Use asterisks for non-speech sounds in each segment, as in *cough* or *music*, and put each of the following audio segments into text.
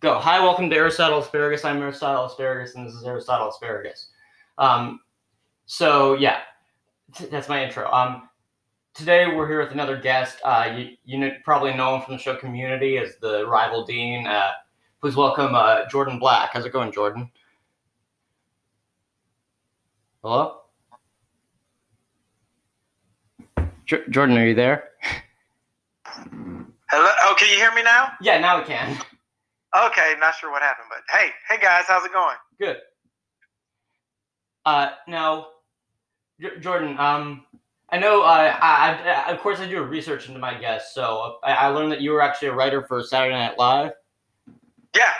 Go. Hi, welcome to Aristotle Asparagus. I'm Aristotle Asparagus, and this is Aristotle Asparagus. Um, so yeah, that's my intro. Um, today we're here with another guest. Uh, you you know, probably know him from the show Community as the rival dean. Uh, please welcome uh, Jordan Black. How's it going, Jordan? Hello, J- Jordan. Are you there? Hello. Oh, can you hear me now? Yeah, now we can. Okay, not sure what happened, but hey, hey guys, how's it going? Good. Uh, now, J- Jordan, um, I know, uh, I, I, of course, I do research into my guests, so I, I learned that you were actually a writer for Saturday Night Live. Yeah,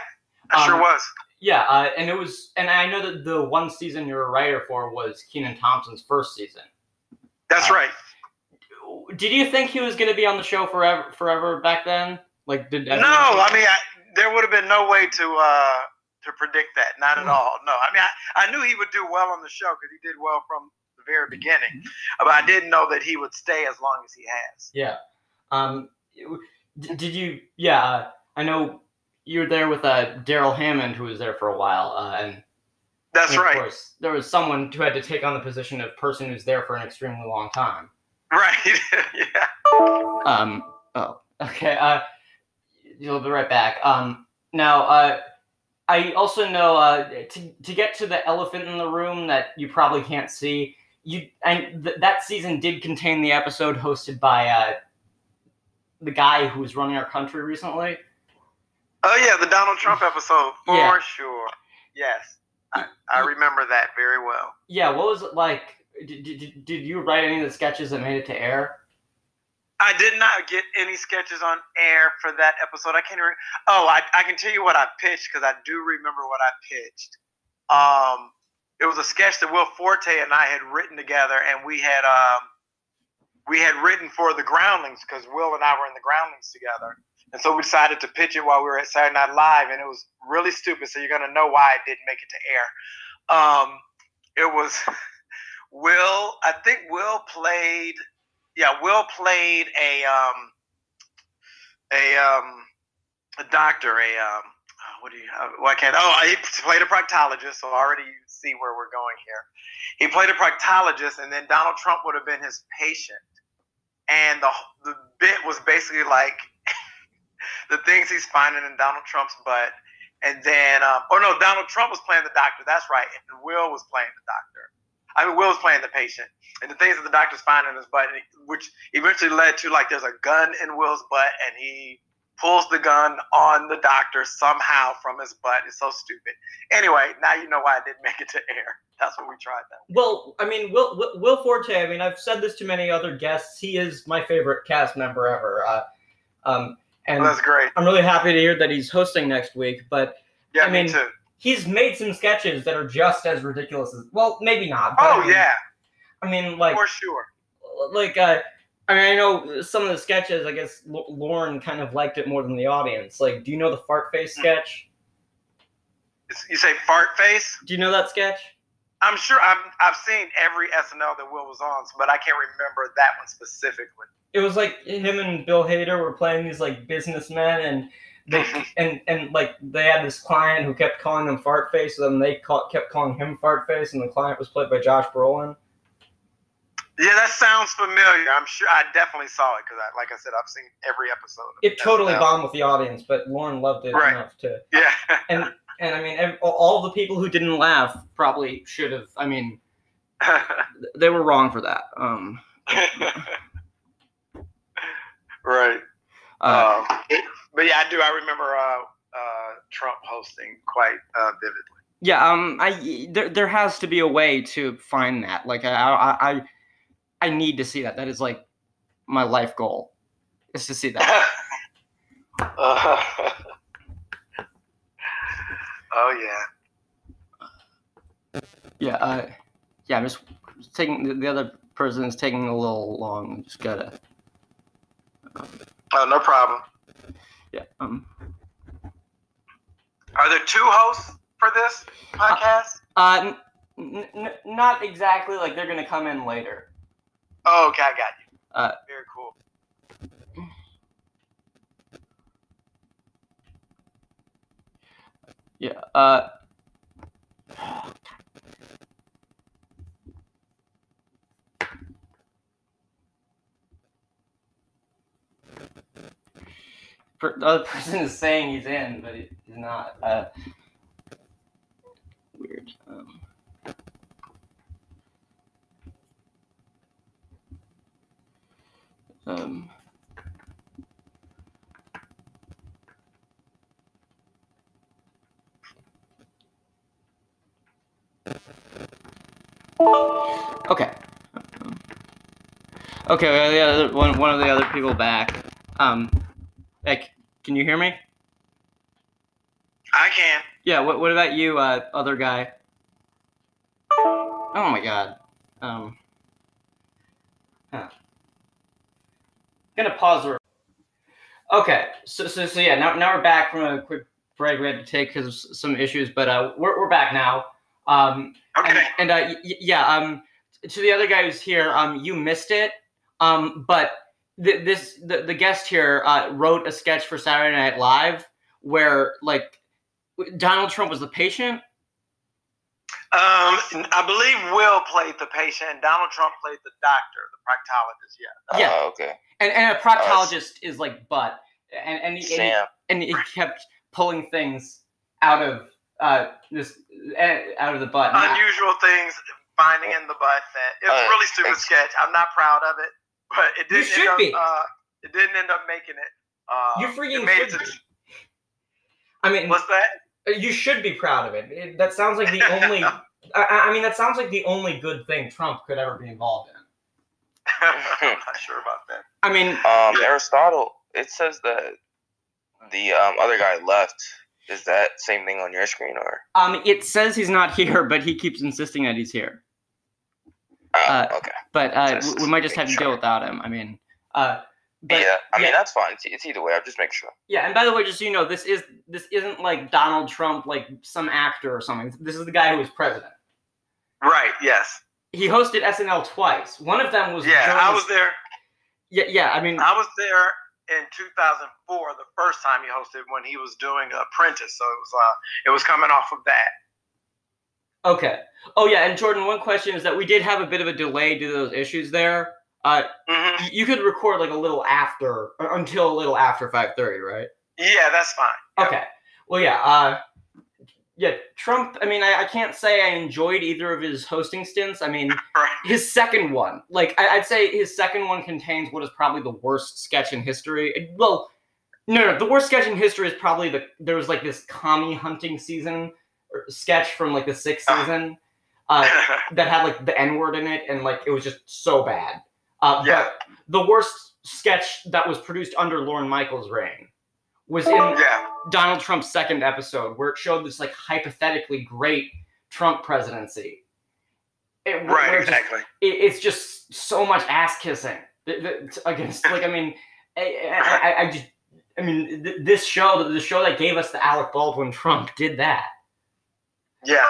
I sure Um, was. Yeah, uh, and it was, and I know that the one season you were a writer for was Kenan Thompson's first season. That's uh, right. Did you think he was going to be on the show forever, forever back then? Like, did No, I mean, I, there would have been no way to uh, to predict that. Not at Hmm. all. No, I mean, I, I knew he would do well on the show because he did well from the very beginning, Mm-hmm. but I didn't know that he would stay as long as he has. Yeah. Um, did you? Yeah, uh, I know you were there with uh, Darrell Hammond, who was there for a while, uh, and That's and of right. course there was someone who had to take on the position of person who's there for an extremely long time. Right. *laughs* yeah. Um. Oh. Okay. Uh, you'll be right back. Um. Now. Uh. I also know uh, to to get to the elephant in the room that you probably can't see. You and th- that season did contain the episode hosted by uh, the guy who was running our country recently. Oh yeah, the Donald Trump *laughs* episode for Yeah. sure. Yes, I, I remember that very well. Yeah, what was it like? Did, did, did you write any of the sketches that made it to air? I did not get any sketches on air for that episode. I can't even. Oh, I, I can tell you what I pitched because I do remember what I pitched. Um, it was a sketch that Will Forte and I had written together, and we had um, we had written for the Groundlings because Will and I were in the Groundlings together, and so we decided to pitch it while we were at Saturday Night Live, and it was really stupid. So you're gonna know why it didn't make it to air. Um, it was *laughs* Will. I think Will played yeah, Will played a um a um a doctor, a um what do you uh, why can't oh he played a proctologist, so already you see where we're going here. He played a proctologist, and then Donald Trump would have been his patient, and the the bit was basically like *laughs* the things he's finding in Donald Trump's butt, and then um, oh no, Donald Trump was playing the doctor. That's right, and Will was playing the doctor. I mean, Will's playing the patient, and the things that the doctor's finding in his butt, which eventually led to like there's a gun in Will's butt, and he pulls the gun on the doctor somehow from his butt. It's so stupid. Anyway, now you know why I didn't *laughs* make it to air. That's what we tried that. Well, I mean, Will, Will, Will Forte, I mean, I've said this to many other guests. He is my favorite cast member ever. Uh, um, and Well, that's great. I'm really happy to hear that he's hosting next week, but Yeah, I me too. He's made some sketches that are just as ridiculous as, well, maybe not. but I Oh mean- yeah, I mean, like, for sure. like, uh, I mean, I know some of the sketches, I guess L- Lorne kind of liked it more than the audience. Like, do you know the fart face Hmm. sketch? You say fart face? Do you know that sketch? I'm sure I've I've seen every SNL that Will was on, but I can't remember that one specifically. it was like him and Bill Hader were playing these like businessmen and they *laughs* and and like they had this client who kept calling them fart face and then they call, kept calling him fart face and the client was played by Josh Brolin. Yeah, that sounds familiar. I'm sure I definitely saw it because, I, like I said, I've seen every episode. It totally bombed with the audience, but Lorne loved it Right. enough to. *laughs* Yeah. And and I mean all the people who didn't laugh probably should have. I mean *laughs* they were wrong for that. Um. right. Uh, um, but yeah, I do. I remember uh, uh, Trump hosting quite uh, vividly. Yeah, um, I there there has to be a way to find that. Like I I I, I need to see that. That is like my life goal, is to see that. *laughs* Oh yeah. Yeah, uh, yeah. I'm just taking the, the other person is taking a little long. Just gotta. Oh, no problem. Yeah. Um. Are there two hosts for this podcast? Uh. N- n- not exactly. Like they're gonna come in later. oh, okay, I got you. Uh, Very cool. Yeah. Uh. Per- The other *laughs* person is saying he's in, but he's not. Uh, weird. Um, um, okay. Okay, we have the other one. One of the other people back. Um, like, can you hear me? I can. Yeah. What What about you, uh, other guy? Oh my God. Um. Huh. Gonna pause. The... Okay. So so so yeah. Now now we're back from a quick break we had to take because of some issues, but uh, we're we're back now. Um. Okay. And, and uh, y- yeah, um, to the other guy who's here, um, you missed it. Um, but th- this the, the guest here uh, wrote a sketch for Saturday Night Live where like Donald Trump was the patient. Um, I believe Will played the patient Donald Trump played the doctor, the proctologist. Yeah. Yeah. Oh, okay. And, and a proctologist is like butt, and and he, and he, and he kept pulling things out of uh this uh, out of the butt. Now- Unusual things finding in the butt. That it's a Uh, really stupid sketch. I'm not proud of it, but it You didn't. should end up, be. Uh, it didn't end up making it. Uh, You it freaking made it should to- be. I mean, What's that? you should be proud of it. It- that sounds like the only. *laughs* I, I mean, that sounds like the only good thing Trump could ever be involved in. I'm not sure about that. I mean, Um, Aristotle. It says that the um, other guy left. Is that same thing on your screen or? um, it says he's not *laughs* here, but he keeps insisting that he's here. Uh, Uh, okay. But uh, we, might just have to making deal without him. I mean, uh, but, yeah. I mean that's fine. It's, it's either way. I'm just make sure. Yeah, and by the way, just so you know, this is this isn't like Donald Trump, like some actor or something. This is the guy who was president. Right. Yes. He hosted SNL twice. One of them was Yeah. I was there. Yeah, yeah. I mean, I was there in 2004, the first time he hosted when he was doing Apprentice. So it was uh, it was coming off of that. Okay. Oh yeah, and Jordan, one question is that we did have a bit of a delay due to those issues there. Uh, hmm you could record like a little after, until a little after five thirty, right? Yeah, that's fine. Yeah. Okay. Well, yeah. Uh, yeah. Trump. I mean, I, I can't say I enjoyed either of his hosting stints. I mean, *laughs* his second one, like I, I'd say, his second one contains what is probably the worst sketch in history. Well, no, no, the worst sketch in history is probably the there was like this commie hunting season sketch from like the sixth Ah. season uh, *laughs* that had like the N word in it, and like it was just so bad. Uh, Yeah. The worst sketch that was produced under Lorne Michaels' reign was in yeah. Donald Trump's second episode, where it showed this like hypothetically great Trump presidency. It, Right. just- Exactly. it, it's just so much ass kissing against like I mean, I, I, I just I mean th- this show the show that gave us the Alec Baldwin Trump did that, Yeah.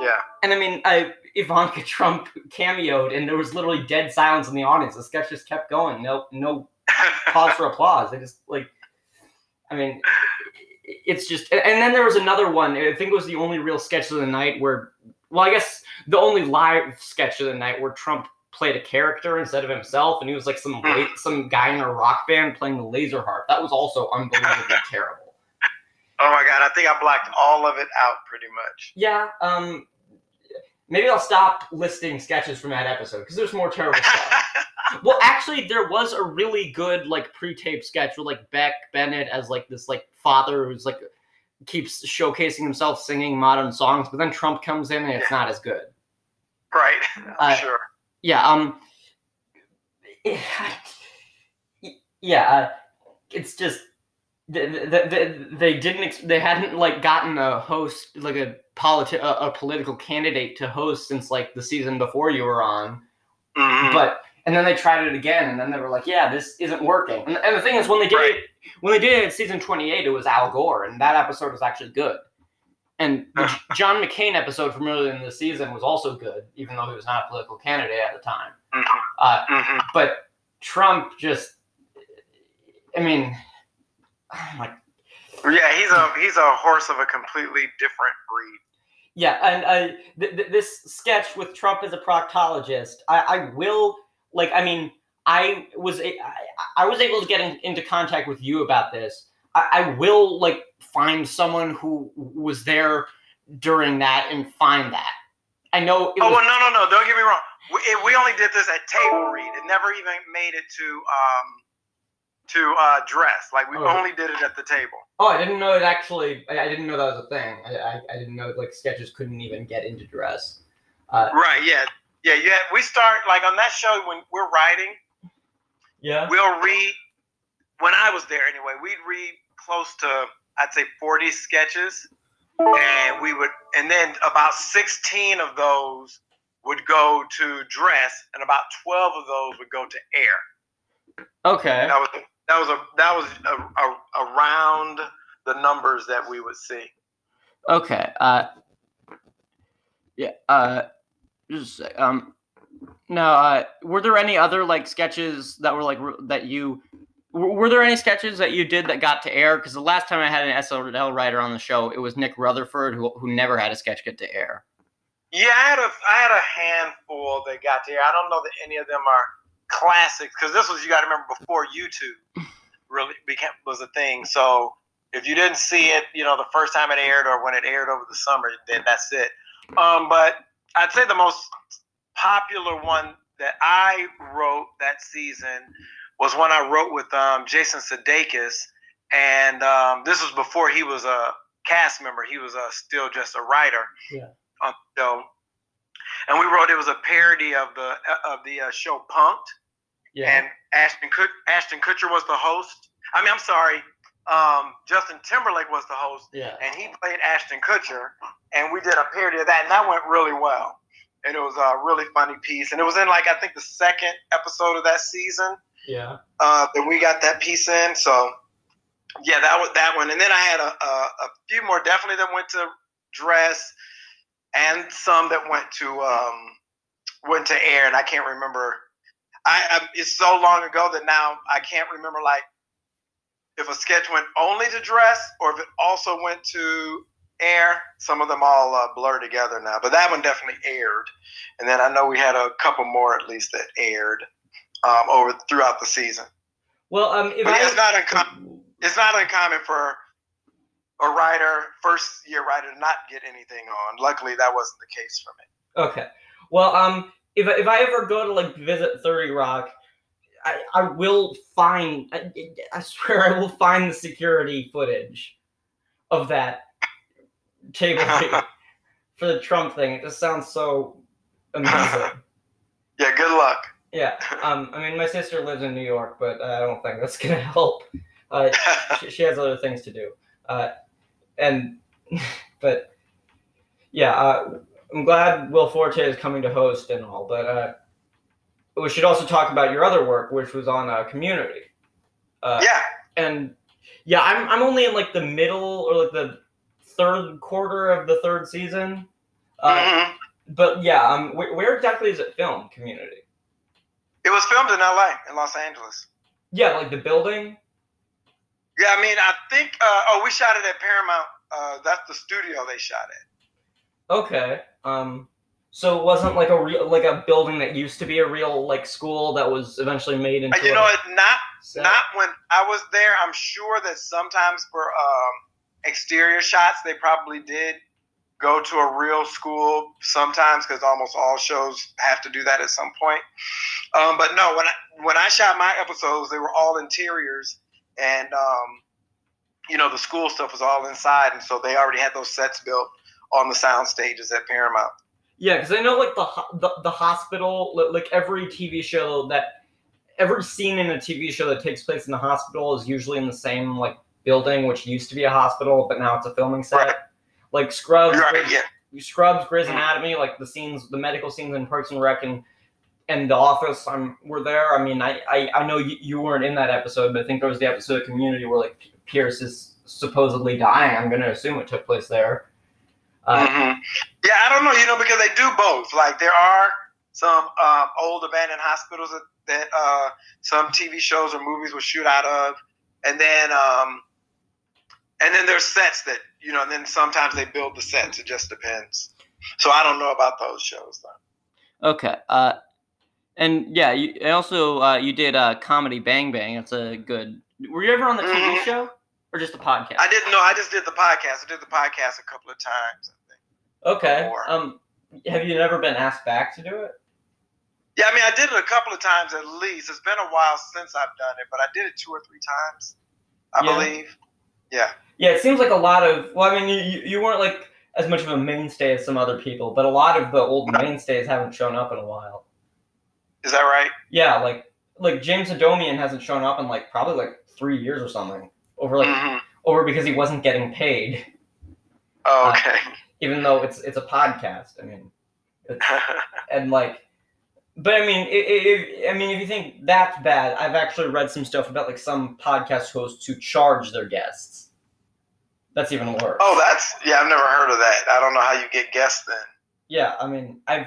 Yeah. and I mean I, Ivanka Trump cameoed and there was literally dead silence in the audience. The sketch just kept going. No no *laughs* pause for applause. They just like, I mean, it's just. And then there was another one. I think it was the only real sketch of the night where, well, I guess the only live sketch of the night where Trump played a character instead of himself, and he was like some hmm. la- some guy in a rock band playing the laser harp. That was also unbelievably *laughs* terrible. Oh my god, I think I blocked all of it out pretty much. Yeah. Um. Maybe I'll stop listing sketches from that episode because there's more terrible stuff. *laughs* Well, actually, there was a really good like pre-tape sketch with like Beck Bennett as like this like father who's like keeps showcasing himself singing modern songs, but then Trump comes in and it's not as good. right. *laughs* I'm Uh, sure. Yeah. Um. *sighs* Yeah. Uh, it's just they, they, they didn't they hadn't like gotten a host like a politi- a, a political candidate to host since like the season before you were on. Mhm. but and then they tried it again and then they were like yeah this isn't working and, and the thing is when they did Right. it when they did it season 28 it was al gore and that episode was actually good and *laughs* the john mccain episode from earlier in the season was also good even though he was not a political candidate at the time Mhm. uh, Mhm. but trump just i mean *sighs* my Yeah, he's a he's a horse of a completely different breed. Yeah, and uh, th- th- this sketch with Trump as a proctologist, I, I will like. I mean, I was a- I, I was able to get in, into contact with you about this. I, I will like find someone who was there during that and find that. I know. Oh was, well, no, no, no! Don't get me wrong. We, it, we only did this at table read. It never even made it to um to uh dress. Like we Oh. only did it at the table. oh, I didn't know it actually. I, I didn't know that was a thing. I, I, I didn't know like sketches couldn't even get into dress. Uh, Right? Yeah, yeah. Yeah. we start like on that show when we're writing. yeah. We'll read. When I was there anyway, we'd read close to I'd say forty sketches, and we would, and then about sixteen of those would go to dress, and about twelve of those would go to air. Okay. That was that was a that was a, a, around the numbers that we would see. Okay. Uh, yeah. Uh, just um, now, uh, were there any other like sketches that were like that you? Were there any sketches that you did that got to air? Because the last time I had an SNL writer on the show, it was Nick Rutherford, who who never had a sketch get to air. Yeah, I had a I had a handful that got there. I don't know that any of them are classics because this was you got to remember before YouTube really became was a thing. So if you didn't see it, you know, the first time it aired or when it aired over the summer, then that's it. Um, but I'd say the most popular one that I wrote that season was one I wrote with um, Jason Sudeikis, and um, this was before he was a cast member. He was uh, still just a writer Yeah. the show. And we wrote it was a parody of the of the uh, show Punked, Yeah. and Ashton Kut- Ashton Kutcher was the host. I mean, I'm sorry, um, Justin Timberlake was the host, yeah. and he played Ashton Kutcher, and we did a parody of that, and that went really well. And it was a really funny piece, and it was in like I think the second episode of that season Yeah. uh, that we got that piece in. So yeah, that was that one, and then I had a, a, a few more definitely that went to dress, and some that went to um, went to air, and I can't remember. I, I it's so long ago that now I can't remember like if a sketch went only to dress or if it also went to air. Some of them all uh, blur together now, but that one definitely aired. And then I know we had a couple more at least that aired um, over throughout the season. Well, um, I it's not uncommon. It's not uncommon for a writer, first year writer, not get anything on. Luckily, that wasn't the case for me. Okay. Well, um, if if I ever go to like visit Thirty Rock, I, I will find. I, I swear, I will find the security footage of that table *laughs* read for the Trump thing. It just sounds so amazing. *laughs* Yeah, good luck. Yeah. Um. I mean, my sister lives in New York, but I don't think that's gonna help. Uh, *laughs* she, she has other things to do. Uh, and *laughs* but yeah, uh, I'm glad Will Forte is coming to host and all, but uh, we should also talk about your other work, which was on uh, Community. Uh, yeah. And yeah, I'm I'm only in like the middle or like the third quarter of the third season. Uh, Mhm. But yeah, um, where, where exactly is it filmed? Community. It was filmed in L.A. in Los Angeles. Yeah, like the building. Yeah, I mean, I think. Uh, oh, we shot it at Paramount. Uh, that's the studio they shot at. Okay. Um. So it wasn't like a real like a building that used to be a real like school that was eventually made into. Uh, you know, it not set? not when I was there. I'm sure that sometimes for um, exterior shots, they probably did go to a real school sometimes because almost all shows have to do that at some point. Um, but no, when I when I shot my episodes, they were all interiors, and um, you know the school stuff was all inside, and so they already had those sets built on the sound stages at Paramount. Yeah, because I know like the, the the hospital, like every TV show that every scene in a TV show that takes place in the hospital is usually in the same like building, which used to be a hospital, but now it's a filming set. Right. Like Scrubs, right, Grey's- yeah. Scrubs, Grey's Mhm. Anatomy, like the scenes, the medical scenes in Parks and Rec and and The Office, I'm were there. I mean, I I, I know you, you weren't in that episode, but I think there was the episode of Community where like Pierce is supposedly dying. I'm gonna assume it took place there. Uh, Mhm. Yeah, I don't know, you know, because they do both. Like there are some um, old abandoned hospitals that, that uh, some TV shows or movies will shoot out of, and then um, And then there's sets that you know. And then sometimes they build the sets. It just depends. So I don't know about those shows though. Okay. Uh, and yeah, you and also uh, you did uh, comedy Bang Bang. That's a good. Were you ever on the TV Mhm. show or just a podcast? I didn't know. I just did the podcast. I did the podcast a couple of times. I think. Okay. Or- Um, have you never been asked back to do it? Yeah, I mean, I did it a couple of times at least. It's been a while since I've done it, but I did it two or three times, I Yeah. believe. Yeah. Yeah, it seems like a lot of. Well, I mean, you you, you weren't like as much of a mainstay as some other people, but a lot of the old mainstays haven't shown up in a while. Is that right? Yeah, like like James Adomian hasn't shown up in like probably like three years or something. Over like hmm over because he wasn't getting paid, Oh, Uh, even though it's it's a podcast. I mean, it's, *laughs* and like but i mean i i I mean if you think that's bad i've actually read some stuff about like some podcast hosts who charge their guests that's even worse oh, that's yeah. I've never heard of that. I don't know how you get guests then. yeah i mean i've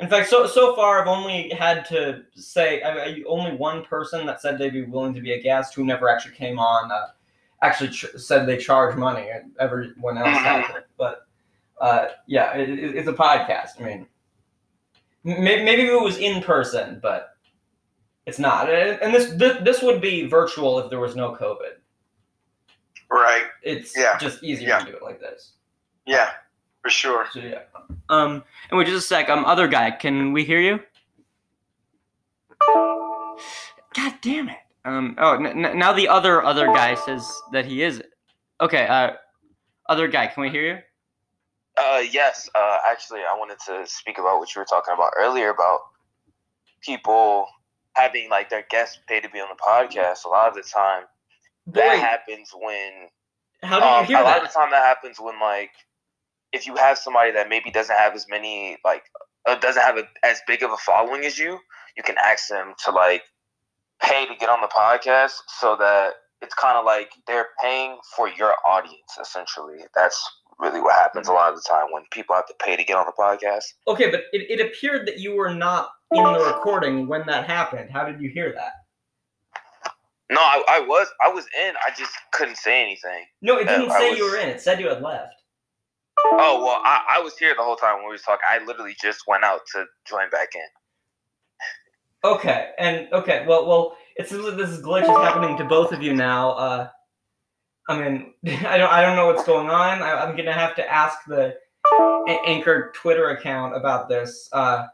in fact so so far i've only had to say I, only one person that said they'd be willing to be a guest who never actually came on uh, actually ch- said they charge money and everyone else hasn't *laughs* but uh, yeah it, it, it's a podcast i mean maybe, maybe it was in person but it's not and and this, this this would be virtual if there was no covid Right. it's Yeah. just easier Yeah. to do it like this Yeah, for sure. so yeah. Um and wait just a sec. Um other guy can we hear you? God damn it. Um oh n- n- now the other other guy says that he is. Okay uh other guy can we hear you? Uh, yes. Uh, actually, I wanted to speak about what you were talking about earlier about people having like their guests pay to be on the podcast. A lot of the time, that happens when how do you um, hear a lot of the time that happens when like if you have somebody that maybe doesn't have as many like uh, doesn't have a, as big of a following as you, you can ask them to like pay to get on the podcast so that it's kind of like they're paying for your audience essentially. That's really what happens a lot of the time when people have to pay to get on the podcast. Okay, but it, it appeared that you were not in the recording when that happened. How did you hear that? No, I, I was I was in. I just couldn't say anything. No, it Uh, didn't I say was- you were in. It said you had left. Oh well, I, I was here the whole time when we was talking. I literally just went out to join back in. Okay, and okay, well, well, it seems like this glitch is happening to both of you now. Uh, I mean, *laughs* I don't, I don't know what's going on. I, I'm gonna have to ask the A- Anchor Twitter account about this, uh,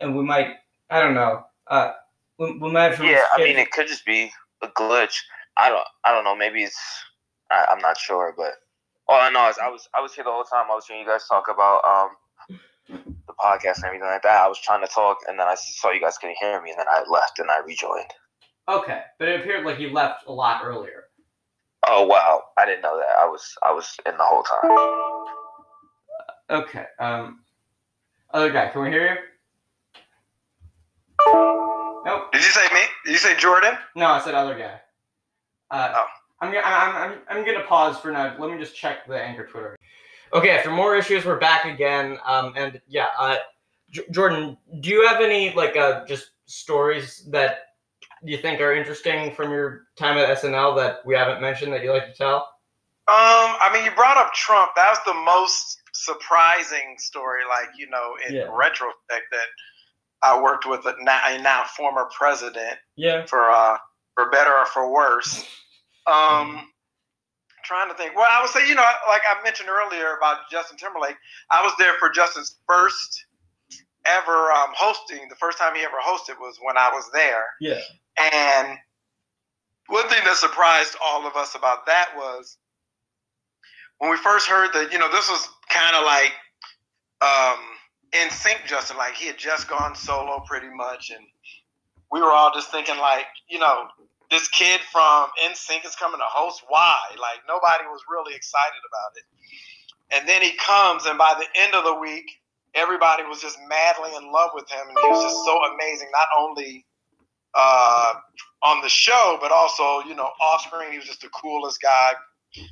and we might, I don't know, uh, we, we might have to. Yeah, I mean it could just be a glitch. I don't I don't know. Maybe it's I, I'm not sure, but all I know is I was I was here the whole time. I was hearing you guys talk about um the podcast and everything like that. I was trying to talk, and then I saw you guys couldn't hear me, and then I left and I rejoined. Okay, but it appeared like you left a lot earlier. Oh wow, I didn't know that. I was I was in the whole time. Okay. Um, other guy, can we hear you? Nope. Did you say me? Did you say Jordan? No, I said other guy. Uh, Oh. I'm, gonna- I'm, I'm, I'm gonna pause for now. Let me just check the anchor Twitter. Okay, after more issues, we're back again. Um, and yeah, uh, J- Jordan, do you have any like uh just stories that you think are interesting from your time at SNL that we haven't mentioned that you like to tell? Um, I mean, you brought up Trump. That was the most surprising story. Like, you know, in Yeah. retrospect, that I worked with a now, a now former president Yeah. for uh for better or for worse. Um, trying to think. Well, I would say, you know, like I mentioned earlier about Justin Timberlake, I was there for Justin's first ever um, hosting. The first time he ever hosted was when I was there. Yeah. And one thing that surprised all of us about that was when we first heard that, you know, this was kind of like um, NSYNC, Justin. Like he had just gone solo pretty much. And we were all just thinking, like, you know, this kid from NSYNC is coming to host. Why? Like nobody was really excited about it. And then he comes, and by the end of the week, everybody was just madly in love with him, and he was just so amazing. Not only uh, on the show, but also you know off screen, he was just the coolest guy,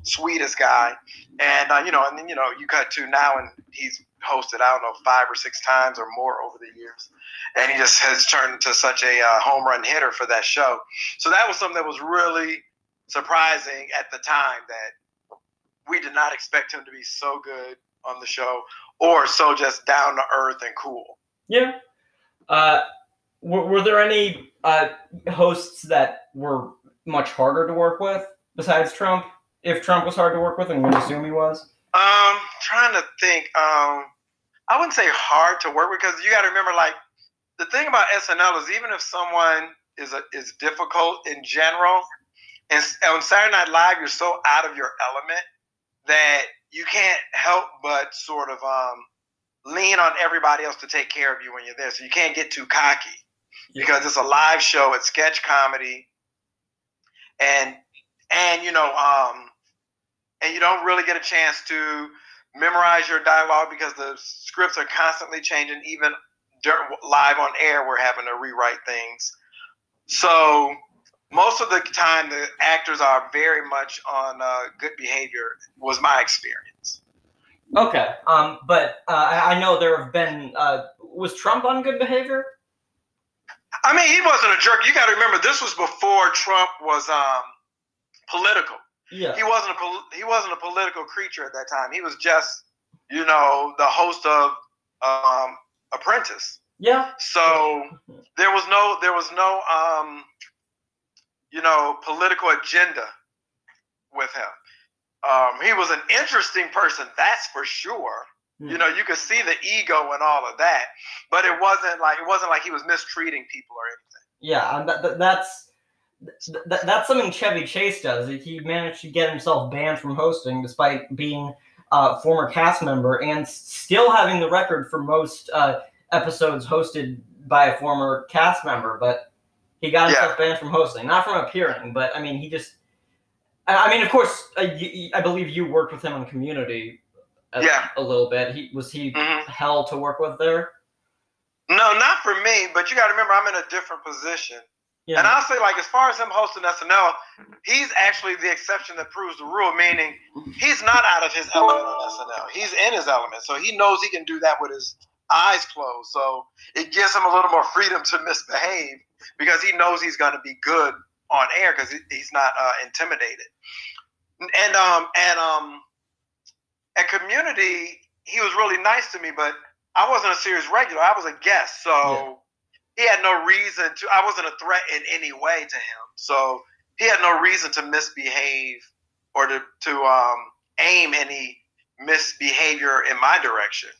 sweetest guy, and uh, you know, and then you know you cut to now, and he's hosted I don't know five or six times or more over the years, and he just has turned into such a uh, home run hitter for that show. So that was something that was really surprising at the time that we did not expect him to be so good on the show or so just down to earth and cool. Yeah. Uh, were, were there any uh, hosts that were much harder to work with besides Trump? If Trump was hard to work with, and we assume he was. Um, trying to think. Um, I wouldn't say hard to work with because you got to remember, like, the thing about SNL is even if someone is a, is difficult in general, and on Saturday Night Live you're so out of your element that you can't help but sort of um, lean on everybody else to take care of you when you're there. So you can't get too cocky Yeah. because it's a live show, it's sketch comedy, and and you know um, and you don't really get a chance to memorize your dialogue because the scripts are constantly changing. Even dur- live on air, we're having to rewrite things. So most of the time, the actors are very much on uh, good behavior. Was my experience. Okay. Um, but uh, I, I know there have been. Uh, was Trump on good behavior? I mean, he wasn't a jerk. You got to remember, this was before Trump was um, political. Yeah. He wasn't a pol- he wasn't a political creature at that time. He was just, you know, the host of um, Apprentice. Yeah. So there was no there was no um, you know political agenda with him. Um, he was an interesting person, that's for sure. Hmm. You know, you could see the ego and all of that, but it wasn't like it wasn't like he was mistreating people or anything. Yeah. That, that, that's. Th- th- that's something Chevy Chase does. He managed to get himself banned from hosting despite being a former cast member and still having the record for most uh, episodes hosted by a former cast member. But he got himself banned from hosting, not from appearing. But I mean, he just. I mean, of course, I, y- I believe you worked with him on Community. A, Yeah. a little bit. He was he Mhm. hell to work with there. No, not for me, but you got to remember I'm in a different position. Yeah. And I'll say, like, as far as him hosting SNL, he's actually the exception that proves the rule, meaning he's not out of his element on SNL. He's in his element. So he knows he can do that with his eyes closed. So it gives him a little more freedom to misbehave because he knows he's going to be good on air because he's not uh, intimidated. And, um, and, um, at Community, he was really nice to me, but I wasn't a series regular. I was a guest. So Yeah. He had no reason to i wasn't a threat in any way to him so he had no reason to misbehave or to, to um, aim any misbehavior in my direction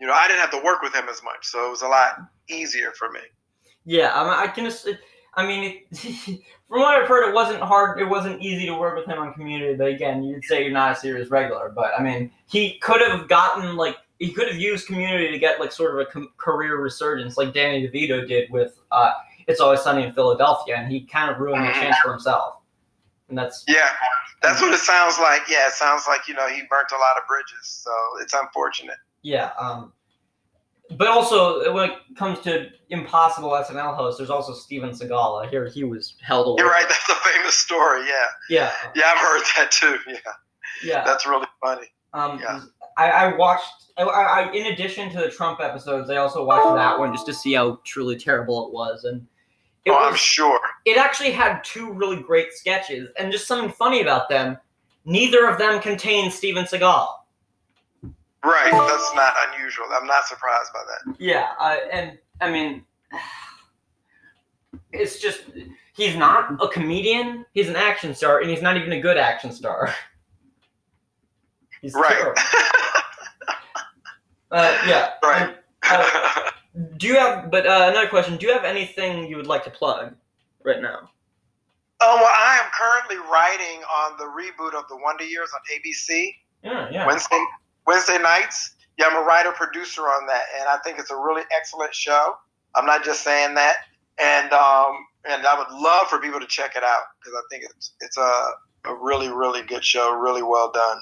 you know i didn't have to work with him as much so it was a lot easier for me Yeah, I, I can. I mean, it, *laughs* from what I've heard, it wasn't hard. It wasn't easy to work with him on Community. But again, you'd say you're not a serious regular. But I mean, he could have gotten like he could have used Community to get like sort of a com- career resurgence, like Danny DeVito did with uh, "It's Always Sunny in Philadelphia," and he kind of ruined the chance for himself. And that's yeah that's what it sounds like yeah it sounds like you know he burnt a lot of bridges so it's unfortunate yeah. Um, but also, when it comes to impossible SNL hosts, there's also Steven Seagal. I hear he was held. you're right that's a famous story yeah Yeah. yeah i've heard that too yeah Yeah. that's really funny Um, Yeah. I, I watched. I, I, in addition to the Trump episodes, I also watched that one just to see how truly terrible it was, and it oh i'm sure It actually had two really great sketches, and just something funny about them. Neither of them contained Steven Seagal. right that's not unusual i'm not surprised by that Yeah, uh, and I mean, it's just he's not a comedian. He's an action star, and he's not even a good action star. *laughs* He's Right. terrible. *laughs* Uh, yeah. Right. Uh, Do you have? But uh, another question: Do you have anything you would like to plug right now? Oh well, I am currently writing on the reboot of the Wonder Years on ABC Yeah, yeah. Wednesday Wednesday nights. Yeah, I'm a writer producer on that, and I think it's a really excellent show. I'm not just saying that, and um, and I would love for people to check it out because I think it's it's a a really really good show, really well done.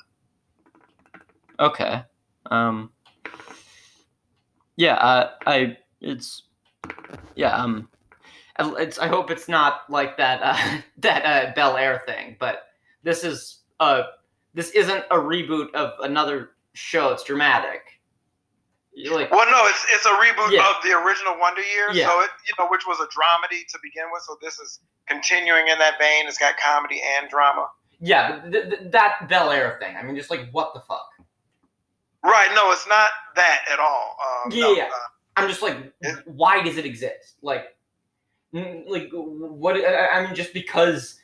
Okay. Um. Yeah. Uh, I. It's. Yeah. Um. It's. I hope it's not like that. Uh, *laughs* that uh, Bel Air thing. But this is. Uh. This isn't a reboot of another show. It's dramatic. Like. Well, no, it's it's a reboot Yeah. of the original Wonder Years, Yeah. so it you know which was a dramedy to begin with. So this is continuing in that vein. It's got comedy and drama. Yeah, th- th- that Bel Air thing. I mean, just like what the fuck. Right? No, it's not that at all. Um, no, Yeah. uh, I'm just like, Yeah. why does it exist? Like, like what? I I mean, just because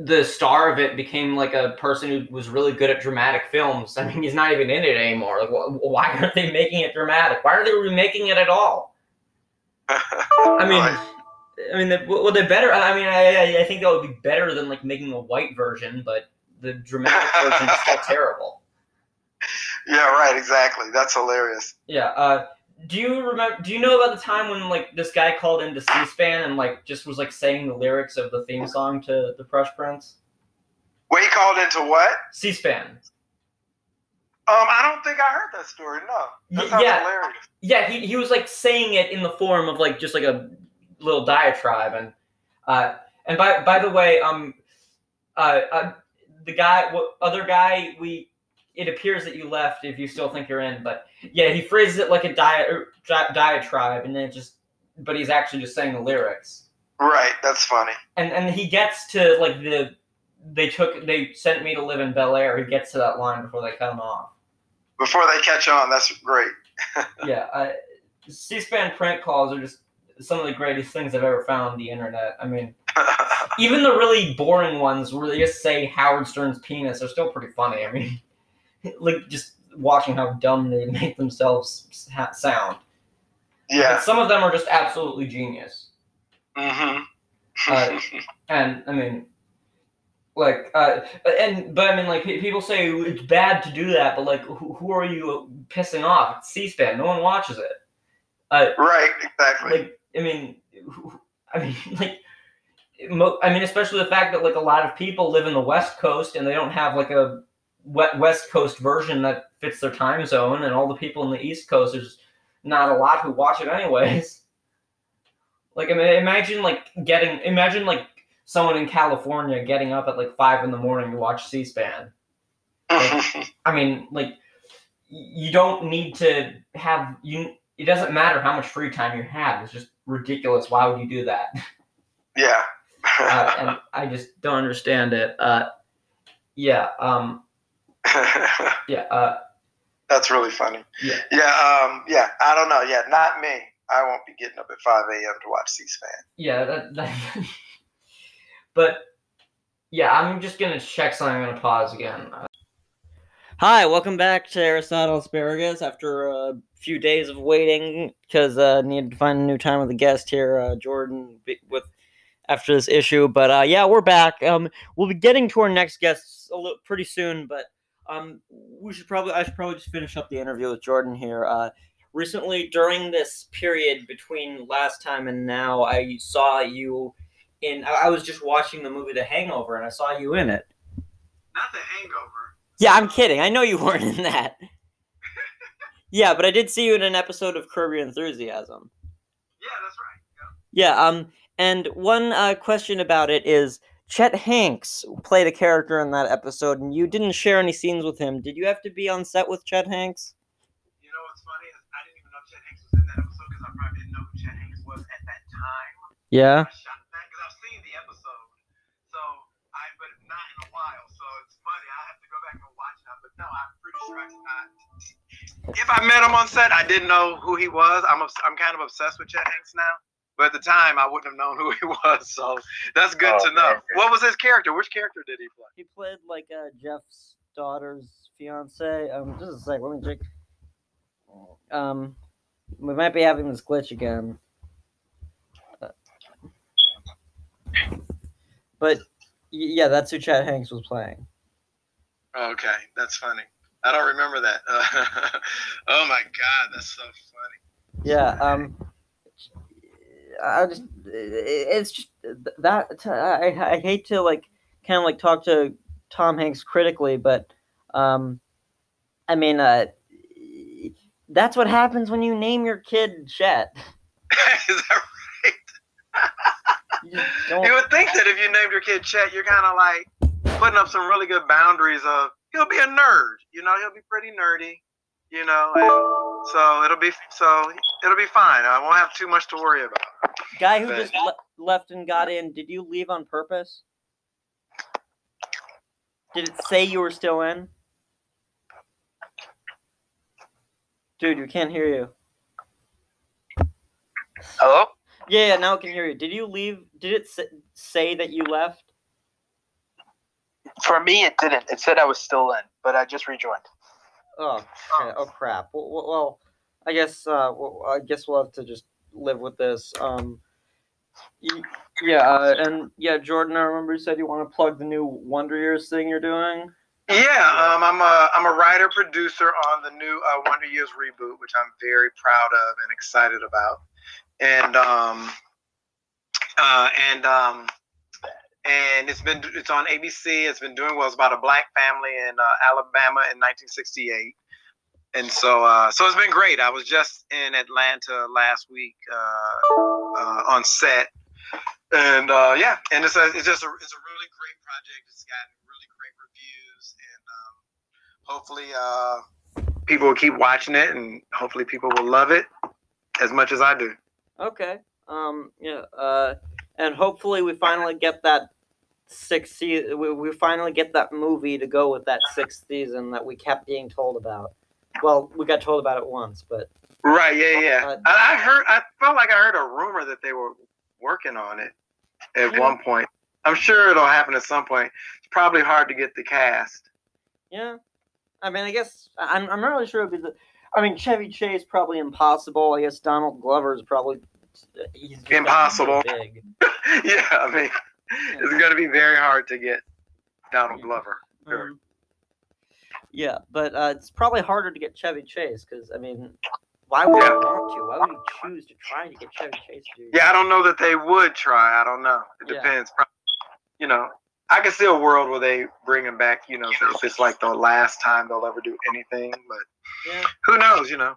the star of it became like a person who was really good at dramatic films. I mean, he's not even in it anymore. Like, wh- why aren't they making it dramatic? Why are they remaking it at all? *laughs* I mean. I mean, they, well, they better. I mean, I, I- I think that would be better than like making a white version, but the dramatic version is still *laughs* terrible. Yeah, right. Exactly. That's hilarious. Yeah. Uh, do you remember? Do you know about the time when like this guy called into C-SPAN and like just was like saying the lyrics of the theme song to the Fresh Prince? Wait, he called into what? C-SPAN. Um, I don't think I heard that story. No, that yeah. hilarious. Yeah, he, he was like saying it in the form of like just like a little diatribe and uh and by by the way um uh, uh the guy what other guy we it appears that you left if you still think you're in but yeah he phrases it like a dia- er, di- diatribe and then just but he's actually just saying the lyrics Right. That's funny. and and he gets to like the they took they sent me to live in Bel Air he gets to that line before they cut him off Before they catch on, that's great. *laughs* yeah, uh, C-SPAN prank calls are just some of the greatest things I've ever found on the internet. I mean, *laughs* even the really boring ones where they just say Howard Stern's penis are still pretty funny. I mean, like just watching how dumb they make themselves ha- sound. yeah. But some of them are just absolutely genius. Mm-hmm. Uh, *laughs* And I mean, like, uh, and but I mean, like people say it's bad to do that, but like, who, who are you pissing off? It's C-SPAN. No one watches it. Uh, right. Exactly. like I mean, who- I mean, *laughs* like, I mean, especially the fact that like a lot of people live in the West Coast and they don't have like a West Coast version that fits their time zone, and all the people in the East Coast there's not a lot who watch it anyways. *laughs* Like, I mean, imagine like getting, imagine like someone in California getting up at like five in the morning to watch C-SPAN. *laughs* I mean, like, you don't need to have you. It doesn't matter how much free time you have. It's just ridiculous. Why would you do that? *laughs* yeah. Uh, and I just don't understand it. Uh, yeah. Um. *laughs* Yeah. Uh. That's really funny. Yeah. Yeah. Um. Yeah. I don't know. Yeah. Not me. I won't be getting up at 5 a.m. to watch C-SPAN. Yeah. That. that *laughs* but yeah, I'm just gonna check something. I'm gonna pause again. Hi, welcome back to Aristotle Asparagus after a few days of waiting because uh, needed to find a new time with a guest here, uh, Jordan, with after this issue. But uh, yeah, we're back. Um, we'll be getting to our next guests a little pretty soon, but um, we should probably I should probably just finish up the interview with Jordan here. Uh, recently, during this period between last time and now, I saw you in. I was just watching the movie The Hangover, and I saw you in it. Not the Hangover. Yeah, I'm kidding. I know you weren't in that. *laughs* yeah, but I did see you in an episode of Curb Your Enthusiasm. Yeah, that's right. Yeah, um, and one uh, question about it is Chet Hanks played a character in that episode, and you didn't share any scenes with him. Did you have to be on set with Chet Hanks? You know what's funny is I didn't even know Chet Hanks was in that episode because I probably didn't know who Chet Hanks was at that time. Yeah. I shot that because I've seen the episode, so I but not in a while. So it's funny. I have to go back and watch that. But no, I'm pretty sure I. I if I met him on set, I didn't know who he was. I'm obs- I'm kind of obsessed with Chet Hanks now. But at the time, I wouldn't have known who *laughs* he was. So that's good Oh, to know. okay. What was his character? Which character did he play? He played like uh, Jeff's daughter's fiance. Um, just a sec. Let me check. Um, we might be having this glitch again. Uh, But yeah, that's who Chet Hanks was playing. Okay, that's funny. I don't remember that. *laughs* oh my god, that's so funny. Yeah. Um. I just it's just that I I hate to like kind of like talk to Tom Hanks critically, but um, I mean uh, that's what happens when you name your kid Chet. *laughs* Is that You You would think that if you named your kid Chet, you're kind of like putting up some really good boundaries of he'll be a nerd. You know, he'll be pretty nerdy. You know, and so it'll be so it'll be fine. I won't have too much to worry about. Guy who but- just le- left and got in. Did you leave on purpose? Did it say you were still in? Dude, we can't hear you. Hello? Yeah, yeah, now I can hear you. Did you leave? Did it say, say that you left? For me, it didn't. It said I was still in, but I just rejoined. Oh, okay. oh crap. Well, well, well, I guess uh, I guess we'll have to just live with this. Um, yeah, uh, and yeah, Jordan, I remember you said you want to plug the new Wonder Years thing you're doing. Yeah, um, I'm a I'm a writer producer on the new uh, Wonder Years reboot, which I'm very proud of and excited about. And um, uh, and um, and it's been it's on ABC. It's been doing well. It's about a black family in uh, Alabama in 1968. And so uh, so it's been great. I was just in Atlanta last week uh, uh, on set, and uh, yeah, and it's a, it's just a, it's a really great project. It's gotten really great reviews, and um, hopefully uh, people will keep watching it, and hopefully people will love it as much as I do. Okay. Um. Yeah. Uh. And hopefully we finally get that sixth season. We, we finally get that movie to go with that sixth season that we kept being told about. Well, we got told about it once, but Right? Yeah, yeah. Uh, I, heard. I felt like I heard a rumor that they were working on it at one point. I'm sure it'll happen at some point. It's probably hard to get the cast. yeah. I mean, I guess I'm. I'm not really sure. It'd be the, I mean, Chevy Chase probably impossible. I guess Donald Glover is probably he's Impossible. big. *laughs* yeah, I mean, it's going to be very hard to get Donald Glover. Sure. Um, yeah, but uh, it's probably harder to get Chevy Chase because I mean, why would Yeah. you want to? Why would you choose to try to get Chevy Chase? To do Yeah, I don't know that they would try. I don't know. It Yeah. depends. You know, I can see a world where they bring him back. You know, if it's like the last time they'll ever do anything, but Yeah. who knows? You know,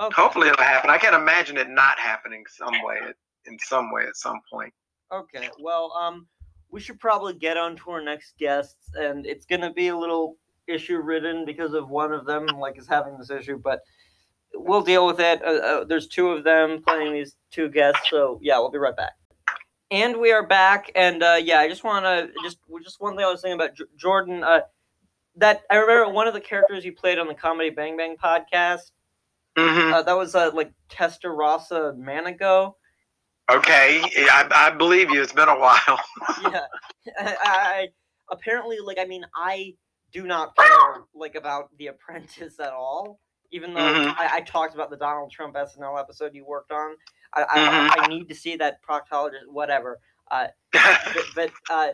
Okay. hopefully it'll happen. I can't imagine it not happening some way, in some way, at some point. Okay. Well, um, we should probably get on to our next guests, and it's gonna be a little issue ridden because of one of them like is having this issue, but we'll deal with it. Uh, uh, there's two of them playing these two guests, so yeah, we'll be right back. And we are back, and uh, yeah, I just want to just just one thing I was saying about J- Jordan. Uh, that I remember one of the characters you played on the Comedy Bang Bang podcast. hmm Uh, that was uh, like Testarossa Manigault. Okay, I, I believe you. It's been a while. *laughs* yeah, *laughs* I, I apparently like I mean I do not care like about The Apprentice at all. Even though Mhm. I, I talked about the Donald Trump SNL episode you worked on, I I, Mhm. I need to see that proctologist. Whatever. Uh, *laughs* but but uh,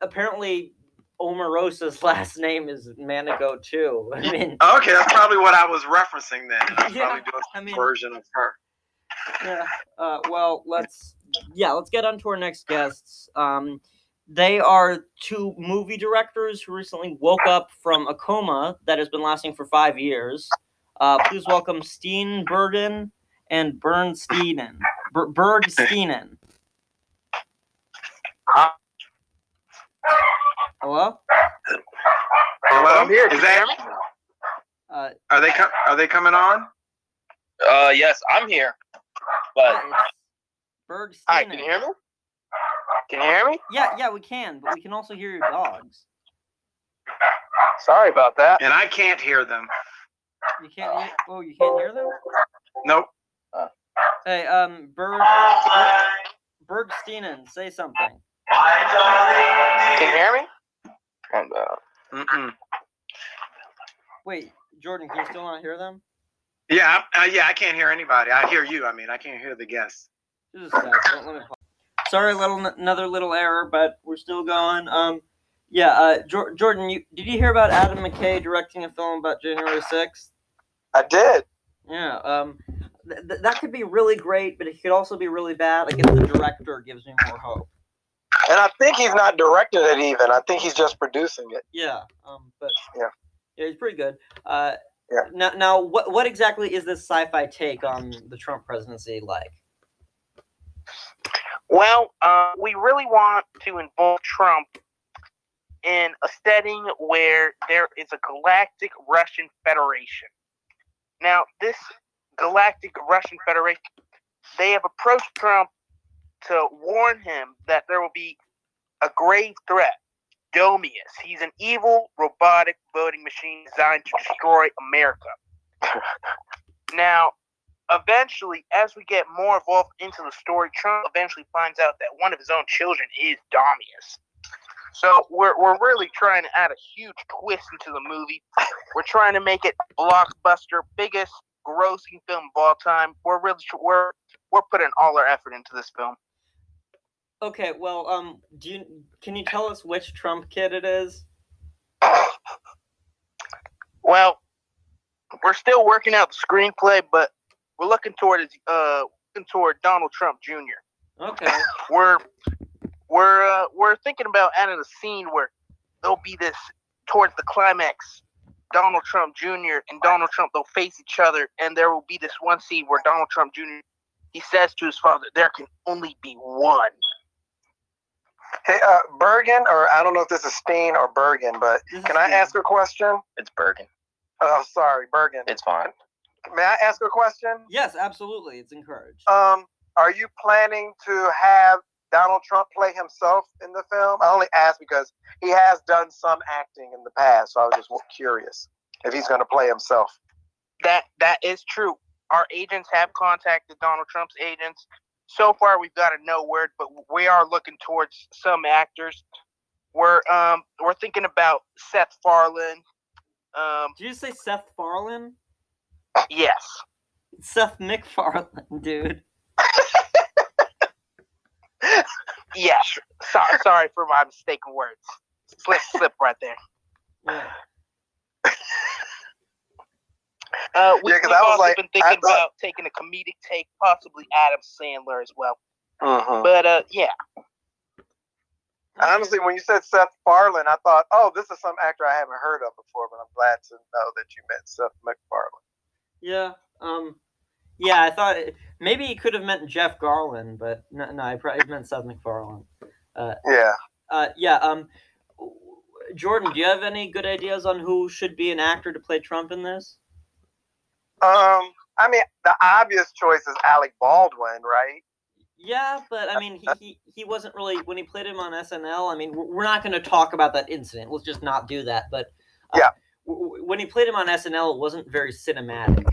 apparently Omarosa's *laughs* last name is Manigault too. *laughs* I mean, okay, that's probably what I was referencing then. I was Yeah, probably doing I mean- version of her. yeah. Uh, well, let's yeah, let's get on to our next guests. Um, they are two movie directors who recently woke up from a coma that has been lasting for five years. Uh, please welcome Steen Bergen and Bernsteinen. Ber- Bergsteinen. Hello. Hello, I'm here. is Can you hear that? Uh, Are they com- are they coming on? Uh, yes, I'm here. But it's Bergsteinen. Hi, can you hear me? Can you hear me? Yeah, yeah, we can, but we can also hear your dogs. Sorry about that. And I can't hear them. You can't hear. Oh, you can't hear them. Nope. Hey, um, Berg, Bergsteinen, say something. Can you hear me? And, uh, Mm-mm. Wait, Jordan, can you still not hear them? Yeah, uh, yeah, I can't hear anybody. I hear you. I mean, I can't hear the guests. Just a sec. Let, let me pause. Sorry, little another little error, but we're still going. Um, yeah, uh, Jor- Jordan, you did you hear about Adam McKay directing a film about January sixth? I did. Yeah. Um, th- th- that could be really great, but it could also be really bad. I guess the director gives me more hope. And I think he's not directing it even. I think he's just producing it. Yeah. Um, but Yeah. yeah, he's pretty good. Uh, Yeah. Now, now, what what exactly is this sci-fi take on the Trump presidency like? Well, uh, we really want to involve Trump in a setting where there is a galactic Russian Federation. Now, this galactic Russian Federation, they have approached Trump to warn him that there will be a grave threat Domius. He's an evil robotic voting machine designed to destroy America. *laughs* now, eventually, as we get more involved into the story, Trump eventually finds out that one of his own children is Domius. So we're we're really trying to add a huge twist into the movie. We're trying to make it blockbuster, biggest grossing film of all time. We're really we're we're putting all our effort into this film. Okay, well, um, do you can you tell us which Trump kid it is? Well, we're still working out the screenplay, but we're looking toward uh looking toward Donald Trump Jr. Okay. *laughs* We're we're uh, we're thinking about adding a scene where there'll be this towards the climax. Donald Trump Jr. and Donald Trump they'll face each other, and there will be this one scene where Donald Trump Jr. he says to his father, "There can only be one." Hey, uh, Bergen, or I don't know if this is Steen or Bergen, but can I ask a question? It's Bergen. Oh, sorry, Bergen. It's fine. May I ask a question? Yes, absolutely. It's encouraged. Um, are you planning to have Donald Trump play himself in the film? I only ask because he has done some acting in the past, so I was just curious if he's going to play himself. That that is true. Our agents have contacted Donald Trump's agents. So far, we've got a no word, but we are looking towards some actors. We're um we're thinking about Seth Farland. Um, Did you say Seth Farland? Yes. Seth MacFarlane, dude. Yes. Sorry, sorry for my mistaken words. Slip, slip right there. Yeah. Uh, we, Yeah, 'cause we've I was also like- been I thinking thought- about taking a comedic take, possibly Adam Sandler as well. Mm-hmm. But uh, yeah, Honestly, when you said Seth Farland, I thought, oh, this is some actor I haven't heard of before, but I'm glad to know that you met Seth MacFarlane. Yeah. Um. Yeah, I thought it, maybe he could have meant Jeff Garland, but no, no, I probably meant Seth MacFarlane. Yeah. Uh, yeah. Um, Jordan, do you have any good ideas on who should be an actor to play Trump in this? Um, I mean, the obvious choice is Alec Baldwin, right? Yeah, but I mean, he, he, he wasn't really when he played him on SNL. I mean, we're we're not going to talk about that incident. Let's just not do that. But uh, Yeah. When he played him on SNL, it wasn't very cinematic.